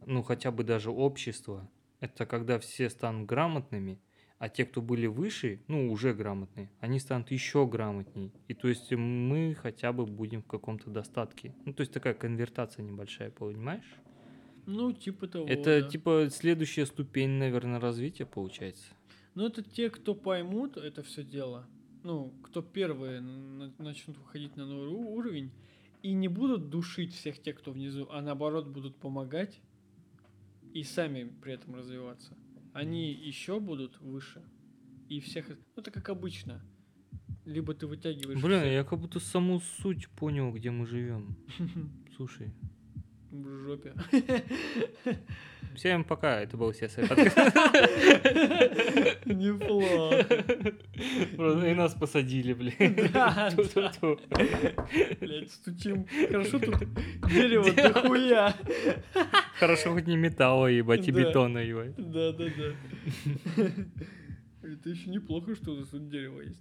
ну, хотя бы даже общества, это когда все станут грамотными, а те, кто были выше, ну, уже грамотные, они станут еще грамотней. И то есть мы хотя бы будем в каком-то достатке. Ну, то есть такая конвертация небольшая, понимаешь? ну типа того. это да. типа следующая ступень, наверное, развития получается. Ну, это те, кто поймут это все дело. Ну, кто первые на- начнут выходить на новый уровень и не будут душить всех тех, кто внизу, а наоборот будут помогать и сами при этом развиваться. Они еще будут выше. И всех... Ну, это как обычно. Либо ты вытягиваешь... Блин, всех я как будто саму суть понял, где мы живем. Слушай. В жопе. Всем пока, это был CSI Неплохо. Просто И нас посадили, блин. Да, стучим. Хорошо тут дерево дохуя. Хорошо, хоть не металла, ебать, и бетона, ебать. Да, да, да. Это еще неплохо, что у нас тут дерево есть.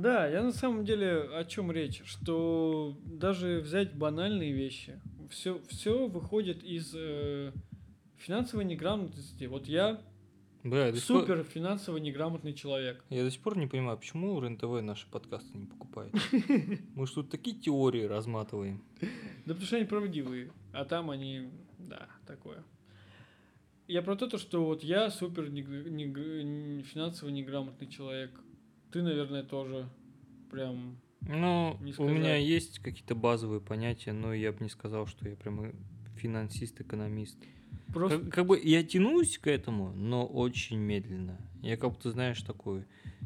Да, я на самом деле о чем речь, что даже взять банальные вещи, все, все выходит из э, финансовой неграмотности. Вот я Бля, сих пор- супер финансово неграмотный человек. Я до сих пор не понимаю, почему РЕН-ТВ наши подкасты не покупает. Мы ж тут такие теории разматываем. Да потому что они правдивые, а там они, да, такое. Я про то, что вот я супер финансово неграмотный человек. Ты, наверное, тоже прям... Ну, у меня есть какие-то базовые понятия, но я бы не сказал, что я прям финансист, экономист. Просто... Как, как бы я тянусь к этому, но очень медленно. Я как будто, знаешь, такой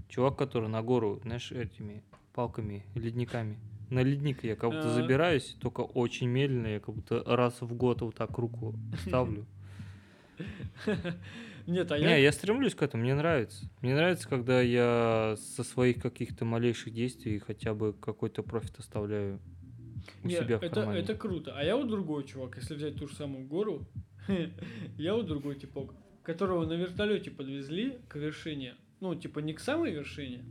чувак, который на гору, знаешь, этими палками, ледниками. На ледник я как будто А. забираюсь, только очень медленно, я как будто раз в год вот так руку ставлю. Нет, а Не, я... я стремлюсь к этому, мне нравится. Мне нравится, когда я со своих каких-то малейших действий хотя бы какой-то профит оставляю у Не, себя в это, кармане. это круто. А я вот другой чувак, если взять ту же самую гору, я вот другой типок, которого на вертолете подвезли к вершине. Ну, типа не к самой вершине,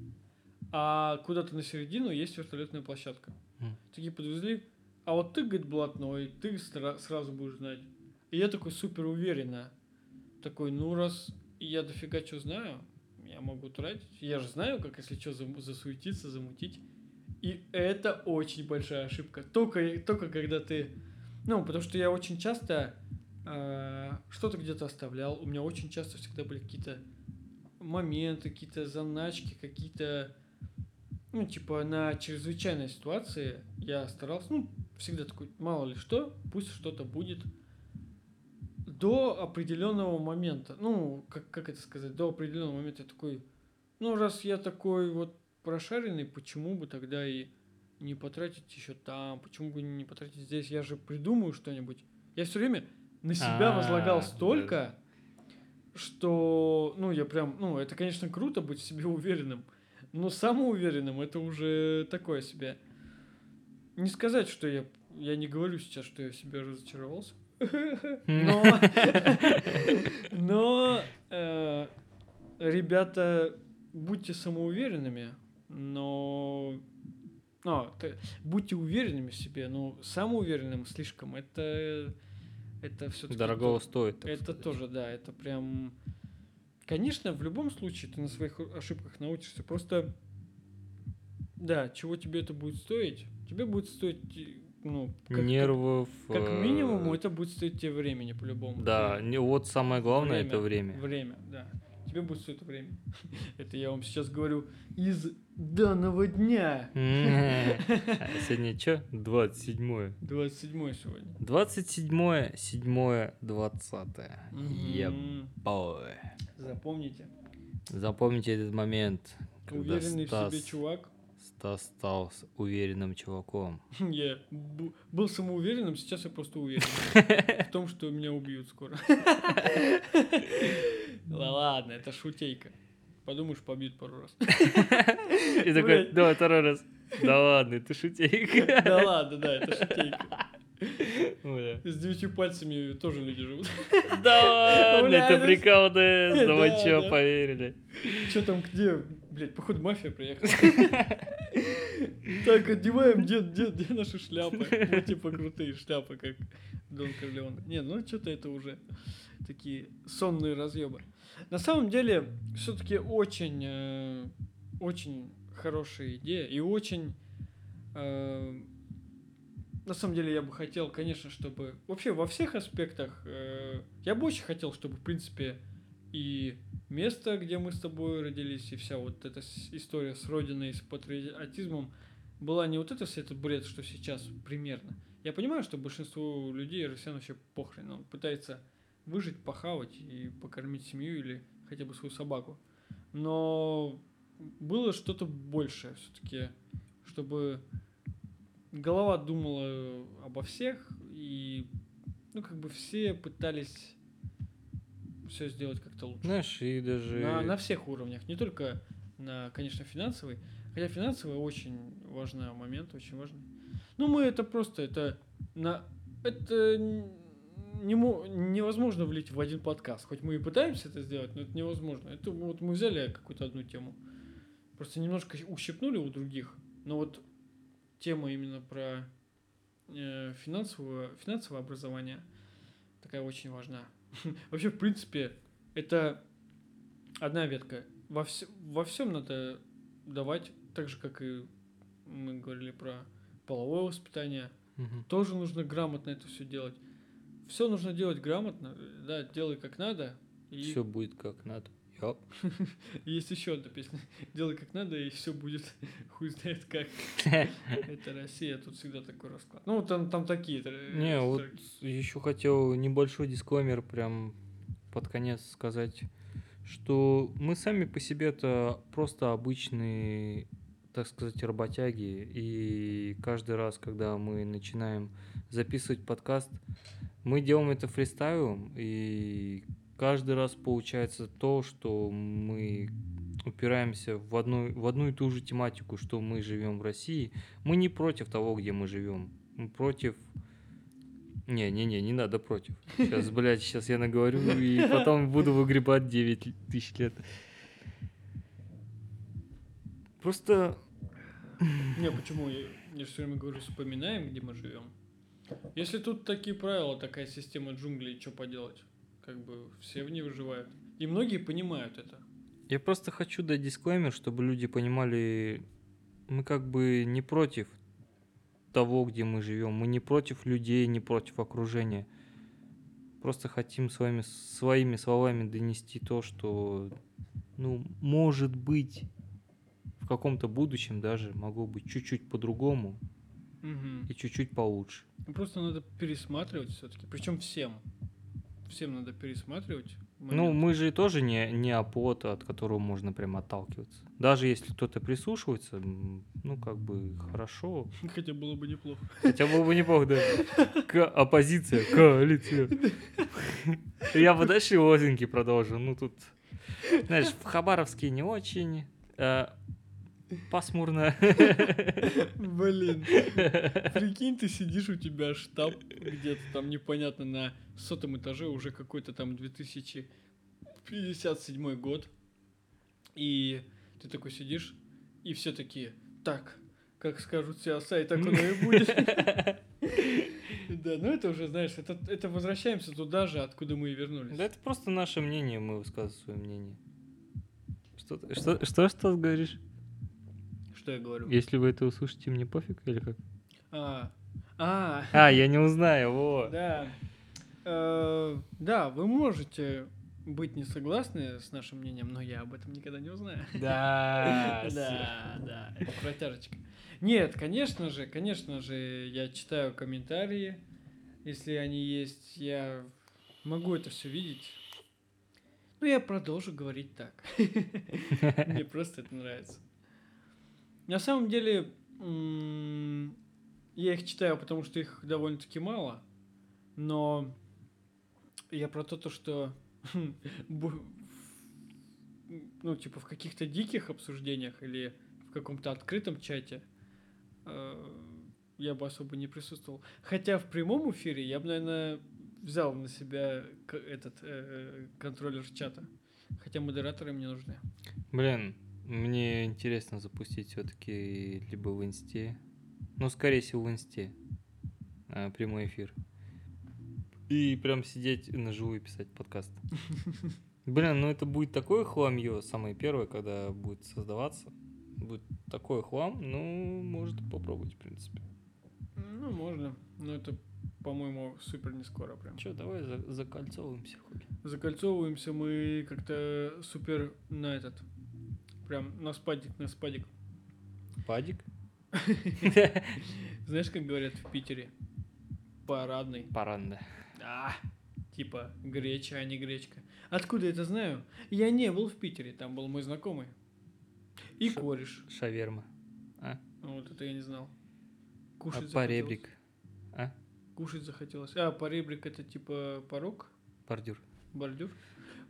а куда-то на середину есть вертолетная площадка. Такие подвезли, а вот ты, говорит, блатной, ты сразу будешь знать. И я такой супер уверенно. Такой, ну раз я дофига что знаю, я могу тратить. Я же знаю, как если что засуетиться, замутить. И это очень большая ошибка. Только, только когда ты... Ну, потому что я очень часто э, что-то где-то оставлял. У меня очень часто всегда были какие-то моменты, какие-то заначки, какие-то... Ну, типа, на чрезвычайной ситуации я старался... Ну, всегда такой, мало ли что, пусть что-то будет до определенного момента. Ну, как, как это сказать? До определенного момента я такой... ну, раз я такой вот прошаренный, почему бы тогда и не потратить еще там, почему бы не потратить здесь? Я же придумаю что-нибудь. Я все время на себя А, возлагал да. столько, что, ну, я прям, ну, это, конечно, круто быть в себе уверенным, но самоуверенным это уже такое себе. Не сказать, что я, я не говорю сейчас, что я в себе разочаровался, но, но э, ребята, будьте самоуверенными, но а, т- будьте уверенными в себе, но самоуверенным слишком это это все-таки Дорогого стоит. это сказать. тоже, да, это прям... Конечно, в любом случае ты на своих ошибках научишься. Просто, да, чего тебе это будет стоить? Тебе будет стоить, ну, как, как- Нервов. как, э, минимум, это будет стоить тебе времени по-любому. Да, не- вот самое главное это время. Время, да. Тебе будет стоить время. Это я вам сейчас говорю из данного дня. Сегодня что? 27 27 сегодня. 27 7 20 Мгм. Ой. Запомните. Запомните этот момент. Уверенный в себе чувак. Стас стал уверенным чуваком. Я был самоуверенным, сейчас я просто уверен в том, что меня убьют скоро. Ладно, это шутейка. Подумаешь, побьют пару раз. И такой, давай второй раз. Да ладно, ты шутейка. Да ладно, да, это шутейка. С девятью пальцами тоже люди живут. Да ладно, это прикол, да, да вы Да, чё, поверили. Че там, где? Блять, походу мафия приехала. Так, одеваем, где, где, где наши шляпы? Ну, типа крутые шляпы, как Дон Корлеон. Не, ну что-то это уже такие сонные разъебы. На самом деле, все-таки очень, э, очень хорошая идея и очень... э, на самом деле я бы хотел, конечно, чтобы вообще во всех аспектах э, я бы очень хотел, чтобы в принципе и место, где мы с тобой родились, и вся вот эта история с родиной, с патриотизмом была не вот это вся этот бред, что сейчас примерно. Я понимаю, что большинству людей, россиян вообще похрен, он пытается выжить, похавать и покормить семью или хотя бы свою собаку. Но было что-то большее все-таки, чтобы голова думала обо всех, и ну как бы все пытались все сделать как-то лучше. Знаешь, и даже... На, на всех уровнях, не только на, конечно, финансовый. Хотя финансовый очень важный момент, очень важный. Ну, мы это просто, это на, это не, мо- невозможно влить в один подкаст. Хоть мы и пытаемся это сделать, но это невозможно. Это вот мы взяли какую-то одну тему, просто немножко ущипнули у других, но вот тема именно про э, финансовое, финансовое образование такая очень важна. Вообще, в принципе, это одна ветка. Во, вс- во всем надо давать, так же, как и мы говорили про половое воспитание. Мгм. Тоже нужно грамотно это все делать. Все нужно делать грамотно, да, делай как надо. И Все будет как надо. Ёп. есть еще одна песня. Делай как надо, и все будет хуй знает как. Это Россия, тут всегда такой расклад. Ну, там, там такие. э, Не, вот еще хотел небольшой дисклеймер прям под конец сказать, что мы сами по себе это просто обычные, так сказать, работяги, и каждый раз, когда мы начинаем записывать подкаст, мы делаем это фристайлом, и каждый раз получается то, что мы упираемся в одну, в одну и ту же тематику, что мы живем в России. Мы не против того, где мы живем. Мы против не, не, не, не надо против. Сейчас, блядь, сейчас я наговорю и потом буду выгребать 9 тысяч лет. Просто Не, почему? Я, я все время говорю, вспоминаем, где мы живем. Если тут такие правила, такая система джунглей, что поделать? Как бы все в ней выживают. И многие понимают это. я просто хочу дать дисклеймер, чтобы люди понимали, мы как бы не против того, где мы живем. Мы не против людей, не против окружения. Просто хотим своими, своими словами донести то, что, ну, может быть, в каком-то будущем даже могло быть чуть-чуть по-другому Мгм. и чуть-чуть получше. Ну, Просто надо пересматривать все-таки. Причем всем. Всем надо пересматривать Ну, момент. мы же тоже не, не опот, от которого можно прям отталкиваться. Даже если кто-то прислушивается, ну, как бы хорошо. Хотя было бы неплохо. Хотя было бы неплохо, да. К оппозиция, коалиция. Я бы дальше лозинги продолжил. Ну, тут, знаешь, в Хабаровске не очень э, пасмурно. Блин. Прикинь, ты сидишь, у тебя штаб где-то там непонятно на сотом этаже, уже какой-то там 2057 год. И ты такой сидишь, и все такие, так, как скажут все сайт, так оно и будет. Да, ну это уже, знаешь, это, это возвращаемся туда же, откуда мы и вернулись. Да это просто наше мнение, мы высказываем свое мнение. Что, что, что, что ты говоришь? Что я говорю? Если вы это услышите, мне пофиг или как? А, а, А, я не узнаю, во. Да. Э, Да, вы можете быть не согласны с нашим мнением, но я об этом никогда не узнаю. Да, Да, да, это протяжечка. Нет, конечно же, конечно же, я читаю комментарии, если они есть, я могу это все видеть. Ну, я продолжу говорить так. Мне просто это нравится. На самом деле, я их читаю, потому что их довольно-таки мало, но я про то, то, что ну, типа, в каких-то диких обсуждениях или в каком-то открытом чате э, я бы особо не присутствовал. Хотя в прямом эфире я бы, наверное, взял на себя этот э, контроллер чата. Хотя модераторы мне нужны. Блин, мне интересно запустить все-таки либо в инсте, ну, скорее всего, в инсте, а, прямой эфир. И прям сидеть на живую писать подкаст. Блин, ну это будет такое хламье, самое первое, когда будет создаваться. Будет такой хлам, ну, может попробовать, в принципе. Ну, можно. Но это, по-моему, супер не скоро прям. Че, давай за- закольцовываемся, хули. Закольцовываемся мы как-то супер на этот. Прям на спадик, на спадик. Падик? Знаешь, как говорят в Питере? Парадный. Паранда. А, типа греча, а не гречка. Откуда это знаю? Я не был в Питере, там был мой знакомый. И Ш- кореш. Шаверма. А? Ну, Вот это я не знал. А Кушать поребрик? А? захотелось. Кушать захотелось. А, поребрик это типа порог? Бордюр. Бордюр?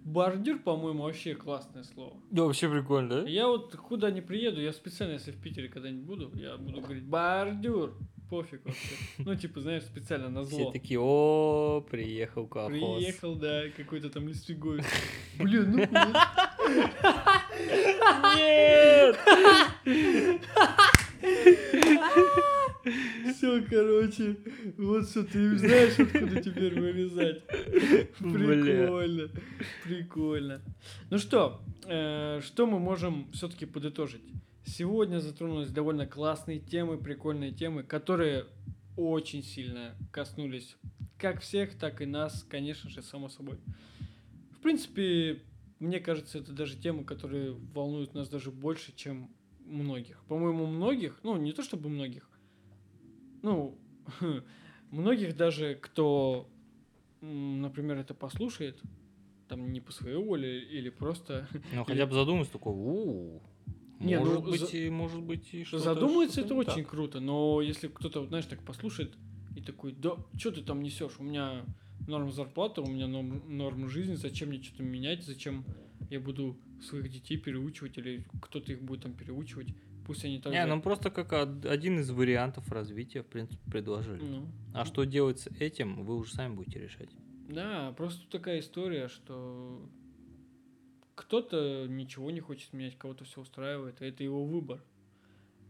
Бордюр, по-моему, вообще классное слово. Да, вообще прикольно, да? Я вот куда не приеду, я специально, если в Питере когда-нибудь буду, я буду говорить бордюр. Пофиг вообще. Ну, типа, знаешь, специально на Все зло. такие, о, приехал колхоз. Приехал, да, какой-то там листвиговец. Блин, ну. Нет! Все, короче, вот что ты знаешь, откуда теперь вырезать. Прикольно, прикольно. Ну что, э, что мы можем все-таки подытожить? Сегодня затронулись довольно классные темы, прикольные темы, которые очень сильно коснулись как всех, так и нас, конечно же, само собой. В принципе, мне кажется, это даже темы, которые волнуют нас даже больше, чем многих. По-моему, многих, ну, не то чтобы многих, ну, многих даже, кто, например, это послушает, там не по своей воле или просто Ну, хотя бы задуматься такой, у Не, ну, может быть, за- и может быть, и что-то... задумается, это что-то не очень так. круто, но если кто-то, вот, знаешь, так послушает и такой, да, что ты там несешь, у меня норм зарплата, у меня норм, норм жизни, зачем мне что-то менять, зачем я буду своих детей переучивать или кто-то их будет там переучивать, пусть они так Не, ну просто как од- один из вариантов развития, в принципе, предложили. Ну, А что делать с этим, вы уже сами будете решать. Да, просто такая история, что кто-то ничего не хочет менять, кого-то все устраивает, и это его выбор.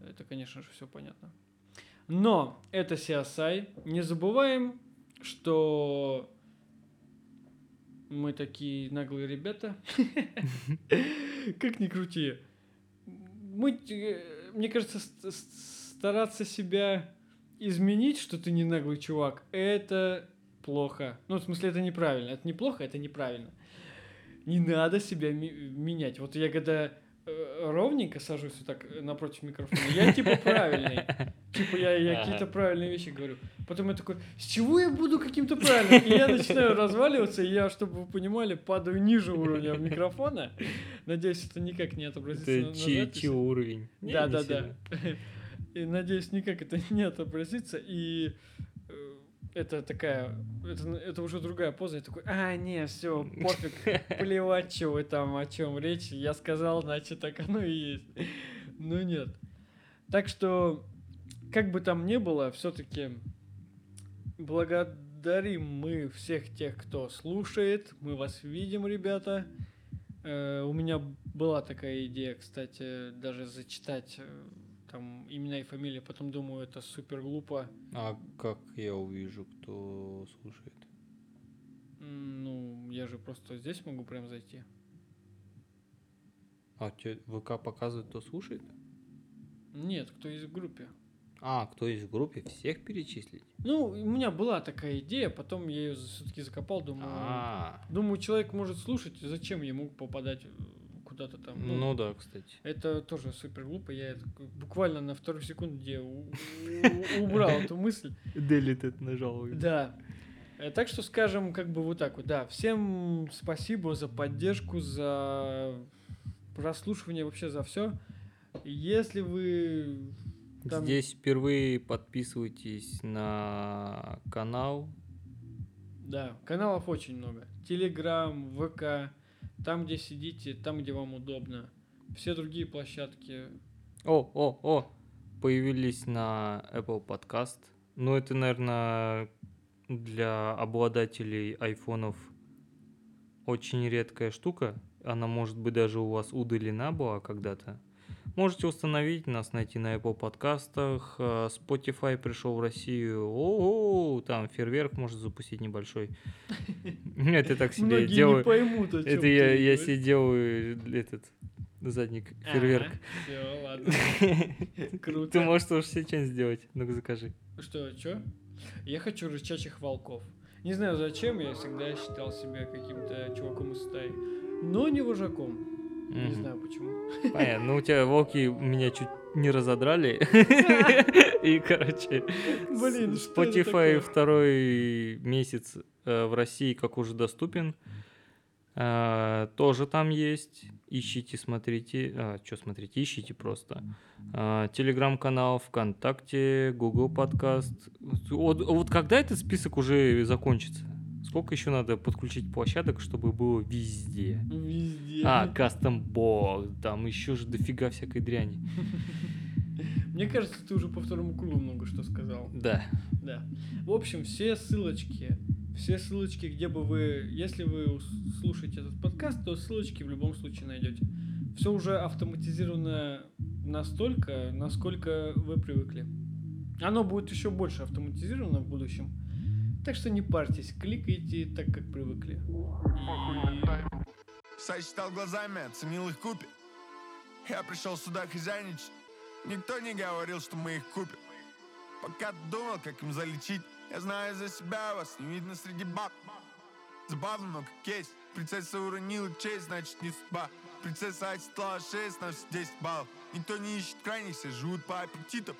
Это, конечно же, все понятно. Но это CSI. Не забываем, что мы такие наглые ребята. Как ни крути. Мы, э, мне кажется, ст- ст- стараться себя изменить, что ты не наглый чувак, это плохо. Ну, в смысле, это неправильно. Это неплохо, это неправильно. Не надо себя ми- менять. Вот я когда э, ровненько сажусь вот так э, напротив микрофона, я типа правильный. Типа я, я Ага. какие-то правильные вещи говорю. Потом я такой, с чего я буду каким-то правильным? И я начинаю разваливаться, и я, чтобы вы понимали, падаю ниже уровня микрофона. Надеюсь, это никак не отобразится Это на записи. чей уровень? Да, не да, да. И надеюсь, никак это не отобразится. И э, это такая, это, это уже другая поза. Я такой, а, не, все, пофиг, плевать, что вы там, о чем речь. Я сказал, значит, так оно и есть. Ну нет. Так что, как бы там ни было, все-таки благодарим мы всех тех, кто слушает. Мы вас видим, ребята. Э, у меня была такая идея, кстати, даже зачитать э, там имена и фамилии. Потом думаю, это супер глупо. А как я увижу, кто слушает? Ну, я же просто здесь могу прям зайти. А тебе ВК показывает, кто слушает? Нет, кто есть в группе. А, кто есть в группе, всех перечислить? Ну, у меня была такая идея, потом я ее все-таки закопал, думаю. А, Думаю, человек может слушать, зачем ему попадать э, куда-то там. ну да, кстати. Это тоже супер глупо. Я это буквально на второй секунде у- у- убрал эту мысль. Делит это нажал. Да. Э, Так что скажем, как бы вот так вот, да. Всем спасибо за поддержку, за прослушивание, вообще за все. Если вы там- Здесь впервые подписывайтесь на канал. Да, каналов очень много. Телеграм, ВК, там, где сидите, там, где вам удобно. Все другие площадки. О, о, о! Появились на Apple Podcast. Ну, это, наверное, для обладателей айфонов очень редкая штука. Она, может быть, даже у вас удалена была когда-то. Можете установить нас, найти на Apple подкастах. э, Spotify пришел в Россию. О, там фейерверк может запустить небольшой. Это так себе Многие не делаю. поймут, Это я, я себе делаю этот задник фейерверк. Все, ладно. Круто. Ты можешь тоже себе что-нибудь сделать. Ну-ка закажи. Что, чё? Я хочу рычачих волков. Не знаю зачем, я всегда считал себя каким-то чуваком из стаи. Но не вожаком. Не Мгм. знаю почему. Понятно. Ну, у тебя волки меня чуть не разодрали. И, короче, Блин, Spotify второй месяц э, в России как уже доступен. Э, Тоже там есть. Ищите, смотрите. что смотрите? Ищите просто. Э, Телеграм-канал, ВКонтакте, Google подкаст. Вот, вот когда этот список уже закончится? Сколько еще надо подключить площадок, чтобы было везде? Везде. А, кастом бокс, там еще же дофига всякой дряни. Мне кажется, ты уже по второму кругу много что сказал. Да. Да. В общем, все ссылочки, все ссылочки, где бы вы, если вы слушаете этот подкаст, то ссылочки в любом случае найдете. Все уже автоматизировано настолько, насколько вы привыкли. Оно будет еще больше автоматизировано в будущем. Так что не парьтесь, кликайте так, как привыкли. И Сосчитал глазами, оценил их купе. Я пришел сюда хозяйничать. Никто не говорил, что мы их купим. Пока думал, как им залечить, я знаю за себя, вас не видно среди баб. Забавно, но как кейс. Принцесса уронила честь, значит не судьба. Принцесса отсекла 6, на все 10 баллов. Никто не ищет крайних, все живут по аппетитам.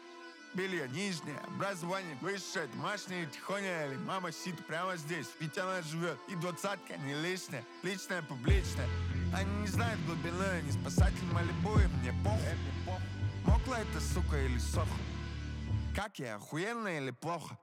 Белье нижнее, образование высшее, домашнее, тихоня или мама сидит прямо здесь, ведь она живет. И двадцатка не лишняя, личная, публичная. Они не знают глубины, они спасатель Малибу, и мне похуй. Мокла эта сука или сохла? Как я, охуенно или плохо?